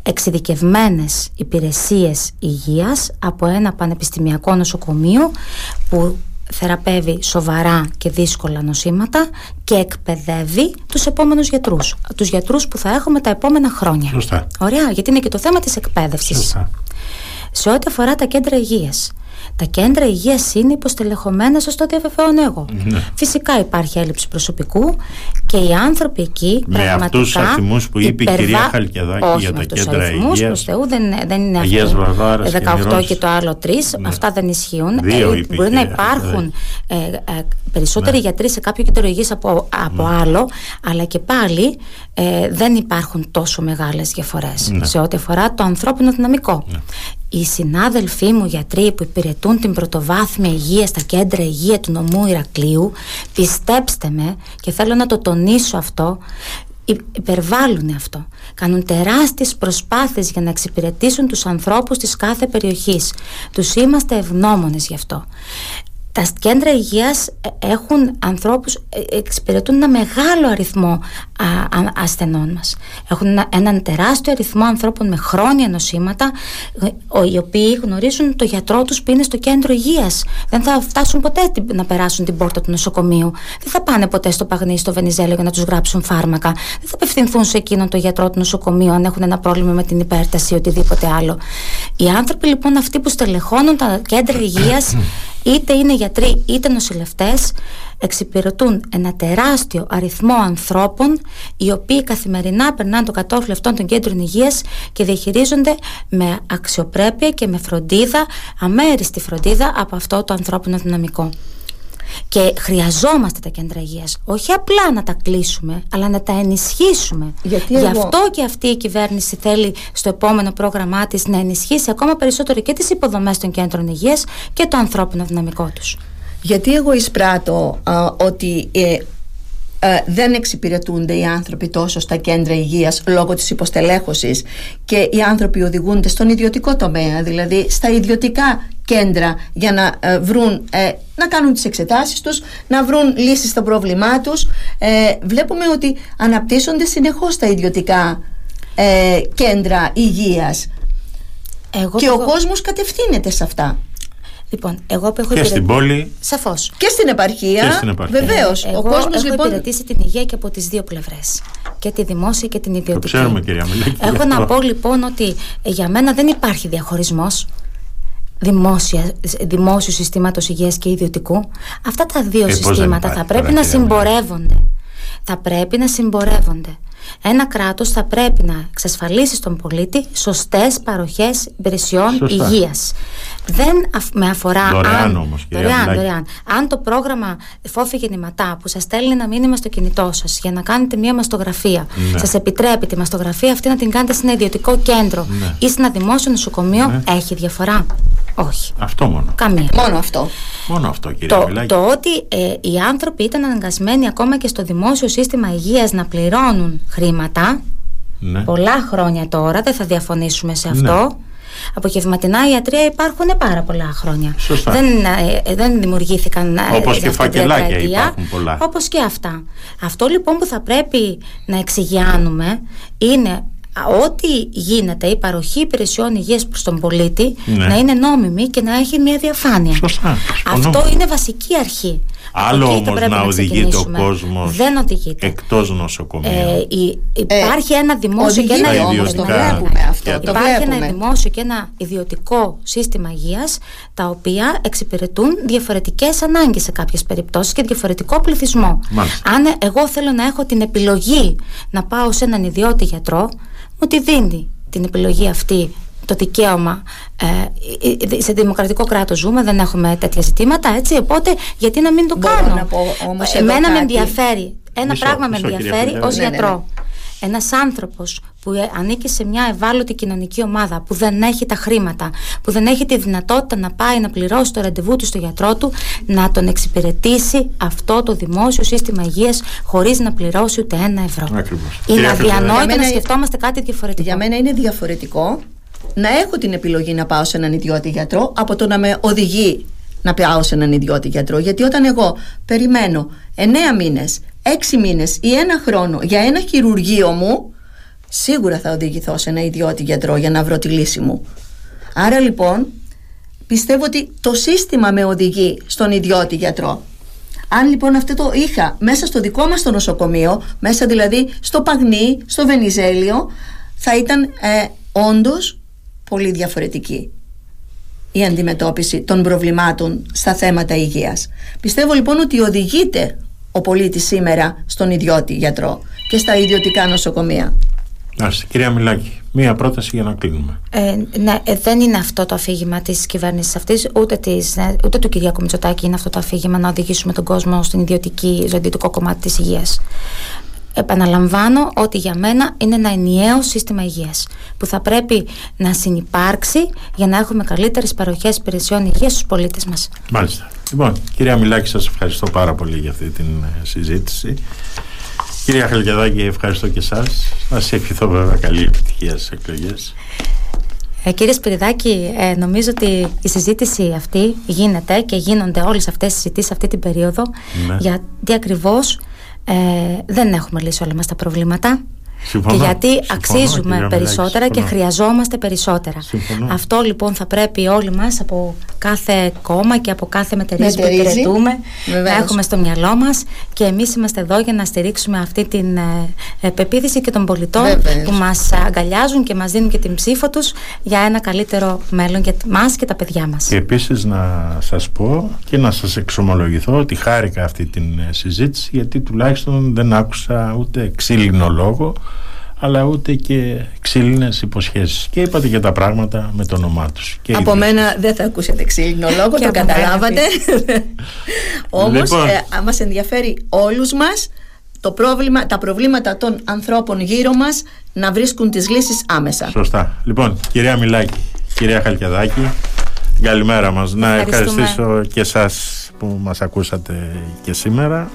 S2: εξειδικευμένες υπηρεσίες υγείας από ένα πανεπιστημιακό νοσοκομείο που θεραπεύει σοβαρά και δύσκολα νοσήματα και εκπαιδεύει τους επόμενους γιατρούς. Τους γιατρούς που θα έχουμε τα επόμενα χρόνια.
S1: Σωστά.
S2: Ωραία, γιατί είναι και το θέμα της εκπαίδευσης.
S1: Σωστά.
S2: Σε ό,τι αφορά τα κέντρα υγείας. Τα κέντρα υγείας είναι υποστελεχωμένα, σα το διαβεβαιώνω εγώ.
S1: Ναι.
S2: Φυσικά υπάρχει έλλειψη προσωπικού και οι άνθρωποι εκεί
S1: Με
S2: πραγματικά.
S1: αυτούς τους αριθμούς που είπε η
S2: υπερβα-
S1: κυρία Χαλκιαδάκη
S2: Όχι,
S1: για
S2: με
S1: τα
S2: αυτούς τους
S1: κέντρα
S2: αριθμούς,
S1: υγείας.
S2: προς Θεού, δεν, δεν είναι
S1: Αγίας
S2: αυτό.
S1: Βαρβάρας και
S2: 18
S1: Νερός.
S2: και το άλλο 3.
S1: Ναι.
S2: Αυτά δεν ισχύουν.
S1: Δύο
S2: Ε,
S1: είπε η
S2: μπορεί να
S1: κυρία
S2: υπάρχουν ε, ε, περισσότεροι
S1: Ναι.
S2: γιατροί σε κάποιο κέντρο υγείας από, από άλλο, αλλά και πάλι ε, δεν υπάρχουν τόσο μεγάλες διαφορές
S1: Ναι.
S2: σε ό,τι αφορά το ανθρώπινο δυναμικό. Οι συνάδελφοί μου γιατροί που υπηρετούν την πρωτοβάθμια υγεία στα κέντρα υγεία του νομού Ηρακλείου, πιστέψτε με και θέλω να το τονίσω αυτό, υ- υπερβάλλουν αυτό. Κάνουν τεράστιες προσπάθειες για να εξυπηρετήσουν τους ανθρώπους της κάθε περιοχής. Τους είμαστε ευγνώμονες γι' αυτό. Τα κέντρα υγείας ε, έχουν ανθρώπους, ε, εξυπηρετούν ένα μεγάλο αριθμό α, α- ασθενών μας. Έχουν ένα, έναν τεράστιο αριθμό ανθρώπων με χρόνια νοσήματα, ε, ο- οι οποίοι γνωρίζουν το γιατρό τους που είναι στο κέντρο υγείας. Δεν θα φτάσουν ποτέ την- να περάσουν την πόρτα του νοσοκομείου. Δεν θα πάνε ποτέ στο Παγνί, στο Βενιζέλο για να τους γράψουν φάρμακα. Δεν θα απευθυνθούν σε εκείνον το γιατρό του νοσοκομείου αν έχουν ένα πρόβλημα με την υπέρταση ή οτιδήποτε άλλο. Οι άνθρωποι λοιπόν αυτοί που στελεχώνουν τα κέντρα υγείας είτε είναι γιατροί είτε νοσηλευτές εξυπηρετούν ένα τεράστιο αριθμό ανθρώπων οι οποίοι καθημερινά περνάνε το κατόφλι αυτών των κέντρων υγείας και διαχειρίζονται με αξιοπρέπεια και με φροντίδα, αμέριστη φροντίδα από αυτό το ανθρώπινο δυναμικό. Και χρειαζόμαστε τα κέντρα υγείας. Όχι απλά να τα κλείσουμε αλλά να τα ενισχύσουμε.
S3: Γιατί
S2: Γι'
S3: εγώ-
S2: αυτό και αυτή η κυβέρνηση θέλει στο επόμενο πρόγραμμά της να ενισχύσει ακόμα περισσότερο και τις υποδομές των κέντρων υγείας και το ανθρώπινο δυναμικό τους.
S3: Γιατί εγώ εισπράττω α, ότι ε, ε, δεν εξυπηρετούνται οι άνθρωποι τόσο στα κέντρα υγείας λόγω της υποστελέχωσης και οι άνθρωποι οδηγούνται στον ιδιωτικό τομέα, δηλαδή στα ιδιωτικά κέντρα για να ε, βρουν, ε, να κάνουν τις εξετάσεις τους, να βρουν λύσεις στο πρόβλημά τους. Ε, βλέπουμε ότι αναπτύσσονται συνεχώς τα ιδιωτικά ε, κέντρα υγείας
S2: εγώ
S3: και
S2: που
S3: ο
S2: έχω-
S3: κόσμος κατευθύνεται σε αυτά.
S2: Λοιπόν, εγώ που έχω
S1: Και στην πόλη
S2: Σαφώς
S3: Και στην επαρχία,
S1: Και στην επαρχία.
S3: βεβαίως.
S2: Εγώ
S3: ο κόσμος
S2: έχω
S3: λοιπόν
S2: υπηρετήσει την υγεία και από τις δύο πλευρές Και τη δημόσια και την ιδιωτική
S1: ξέρουμε, κυρία Μιλάκη, γι'
S2: Έχω να
S1: αυτό.
S2: πω λοιπόν ότι ε, για μένα δεν υπάρχει διαχωρισμός δημόσια, δημόσιου συστήματος υγείας και ιδιωτικού Αυτά τα δύο
S1: Ε, πώς δεν
S2: συστήματα
S1: υπάρχει
S2: θα πρέπει
S1: τώρα,
S2: να
S1: κυρία Μιλάκη.
S2: συμπορεύονται θα πρέπει να συμπορεύονται. Ένα κράτος θα πρέπει να εξασφαλίσει στον πολίτη σωστές παροχές υπηρεσιών
S1: Σωστά.
S2: υγείας. Δεν αφ- με αφορά
S1: Δωρεάν
S2: αν,
S1: όμως, κυρία
S2: δωρεάν,
S1: Μιλάκη.
S2: δωρεάν. αν το πρόγραμμα Φόφη Γεννηματά που σας στέλνει ένα μήνυμα στο κινητό σας για να κάνετε μια μαστογραφία
S1: Ναι.
S2: σας επιτρέπει τη μαστογραφία αυτή να την κάνετε σε ένα ιδιωτικό κέντρο
S1: Ναι.
S2: ή σε ένα δημόσιο νοσοκομείο
S1: Ναι.
S2: έχει διαφορά; Όχι.
S1: Αυτό μόνο.
S2: Καμία.
S3: μόνο αυτό.
S1: Μόνο αυτό, κυρία
S2: Το,
S1: Μιλάκη.
S2: το ότι ε, οι άνθρωποι ήταν αναγκασμένοι ακόμα και στο δημόσιο σύστημα υγείας να πληρώνουν χρήματα
S1: Ναι.
S2: πολλά χρόνια τώρα, δεν θα διαφωνήσουμε σε αυτό.
S1: Ναι.
S2: Αποχευματινά ιατρία υπάρχουν πάρα πολλά χρόνια.
S1: Σωστά.
S2: Δεν, ε, ε, δεν δημιουργήθηκαν ε,
S1: Όπως
S2: για
S1: και
S2: αυτή την
S1: φακελάκια
S2: τετραετία.
S1: υπάρχουν πολλά.
S2: Όπως και αυτά. Αυτό λοιπόν που θα πρέπει να εξηγιάνουμε είναι α, ό,τι γίνεται η παροχή υπηρεσιών υγείας προς τον πολίτη
S1: Ναι.
S2: να είναι νόμιμη και να έχει μια διαφάνεια.
S1: Σωστά, συμφωνώ.
S2: Αυτό είναι βασική αρχή. Από
S1: Άλλο
S2: εκεί θα
S1: όμως
S2: πρέπει
S1: να οδηγείται ο
S2: ξεκινήσουμε.
S1: κόσμος
S2: Δεν οδηγείται.
S1: εκτός νοσοκομείου.
S2: Ε, η- υπάρχει ένα δημόσιο και ένα
S3: οδηγείται
S1: όμως,
S2: ιδιωτικό.
S1: το
S3: βλέπουμε αυτό,
S1: κέντρα.
S3: το
S2: Υπάρχει
S3: βλέπουμε.
S2: ένα δημόσιο και ένα ιδιωτικό σύστημα υγείας τα οποία εξυπηρετούν διαφορετικές ανάγκες σε κάποιες περιπτώσεις και διαφορετικό πληθυσμό.
S1: Μάλιστα.
S2: Αν εγώ θέλω να έχω την επιλογή να πάω σε έναν ιδιώτη γιατρό, μου τη δίνει την επιλογή αυτή το δικαίωμα. Ε, σε δημοκρατικό κράτος ζούμε, δεν έχουμε τέτοια ζητήματα, έτσι. Οπότε, γιατί να μην το
S3: Μπορώ
S2: κάνω;
S3: να πω όμως εδώ
S2: Εμένα με
S3: κάτι.
S2: ενδιαφέρει. Ένα
S1: Μισό,
S2: πράγμα με
S1: μισό, κυρία
S2: ενδιαφέρει
S1: Πεντέλη.
S2: ως
S3: Ναι, ναι, ναι.
S2: Γιατρό. Ένας άνθρωπος που ε, ανήκει σε μια ευάλωτη κοινωνική ομάδα, που δεν έχει τα χρήματα, που δεν έχει τη δυνατότητα να πάει να πληρώσει το ραντεβού του στο γιατρό του, να τον εξυπηρετήσει αυτό το δημόσιο σύστημα υγείας χωρίς να πληρώσει ούτε ένα ευρώ.
S1: Ακριβώς.
S2: Είναι
S1: Κυρία Χρυσοδουλίδη.
S2: αδιανόητο
S3: Για
S2: να
S3: μένα-
S2: σκεφτόμαστε κάτι διαφορετικό.
S3: Για μένα είναι διαφορετικό να έχω την επιλογή να πάω σε έναν ιδιώτη γιατρό από το να με οδηγεί να πάω σε έναν ιδιώτη γιατρό. Γιατί όταν εγώ περιμένω 9 μήνες, 6 μήνες ή ένα χρόνο για ένα χειρουργείο μου, σίγουρα θα οδηγηθώ σε ένα ιδιώτη γιατρό για να βρω τη λύση μου. Άρα λοιπόν πιστεύω ότι το σύστημα με οδηγεί στον ιδιώτη γιατρό. Αν λοιπόν αυτό το είχα μέσα στο δικό μας το νοσοκομείο, μέσα δηλαδή στο Παγνί, στο Βενιζέλιο, θα ήταν ε, όντως πολύ διαφορετική η αντιμετώπιση των προβλημάτων στα θέματα υγείας. Πιστεύω λοιπόν ότι οδηγείται ο πολίτης σήμερα στον ιδιώτη γιατρό και στα ιδιωτικά νοσοκομεία.
S1: Άστε, κυρία Μιλάκη, μία πρόταση για να κλείνουμε.
S2: Ε, ναι, ε, δεν είναι αυτό το αφήγημα της κυβέρνησης αυτής, ούτε, της, ε, ούτε του Κυριάκου Μητσοτάκη είναι αυτό το αφήγημα να οδηγήσουμε τον κόσμο στην ιδιωτική, στο ιδιωτικό κομμάτι της υγείας. Επαναλαμβάνω ότι για μένα είναι ένα ενιαίο σύστημα υγείας που θα πρέπει να συνυπάρξει για να έχουμε καλύτερες παροχές υπηρεσιών υγείας στους πολίτες μας.
S1: Μάλιστα. Λοιπόν, κυρία Μιλάκη, σας ευχαριστώ πάρα πολύ για αυτή την ε, συζήτηση. Κυρία Χαλκιαδάκη, ευχαριστώ και εσάς. Να σε ευχηθώ βέβαια καλή επιτυχία στις εκλογές.
S2: Ε, κύριε Σπυριδάκη, ε, νομίζω ότι η συζήτηση αυτή γίνεται και γίνονται όλες αυτές οι συζητήσεις αυτή την περίοδο
S1: Ναι.
S2: γιατί ακριβώς ε, δεν έχουμε λύσει όλα μας τα προβλήματα
S1: Συμφωνώ.
S2: και γιατί
S1: Συμφωνώ,
S2: αξίζουμε
S1: κυρία Μιλάκη,
S2: περισσότερα και
S1: συμφωνώ.
S2: χρειαζόμαστε περισσότερα.
S1: Συμφωνώ.
S2: Αυτό λοιπόν θα πρέπει όλοι μας από κάθε κόμμα και από κάθε μετερίζει που
S3: Μετερίζει.
S2: υπηρετούμε να
S3: Βεβαίως.
S2: έχουμε στο μυαλό μας και εμείς είμαστε εδώ για να στηρίξουμε αυτή την ε, ε, πεποίθηση και των πολιτών
S3: Βεβαίως.
S2: που μας αγκαλιάζουν και μας δίνουν και την ψήφο τους για ένα καλύτερο μέλλον για μας και τα παιδιά μας.
S1: Και επίσης να σας πω και να σας εξομολογηθώ ότι χάρηκα αυτή την ε, συζήτηση γιατί τουλάχιστον δεν άκουσα ούτε ξύλινο λόγο αλλά ούτε και ξύλινες υποσχέσεις και είπατε και τα πράγματα με το όνομά τους. Και οι
S3: Από
S1: δύο.
S3: μένα δεν θα ακούσετε ξύλινο λόγο,
S2: Και
S3: το
S2: από μένα
S3: καταλάβατε. [laughs] Όμως
S1: Λοιπόν.
S3: ε, μας ενδιαφέρει όλους μας το πρόβλημα, τα προβλήματα των ανθρώπων γύρω μας να βρίσκουν τις λύσεις άμεσα.
S1: Σωστά. Λοιπόν, κυρία Μιλάκη, κυρία Χαλκιαδάκη, καλημέρα μας. Να
S2: Ευχαριστούμε.
S1: ευχαριστήσω και εσάς που μας ακούσατε και σήμερα.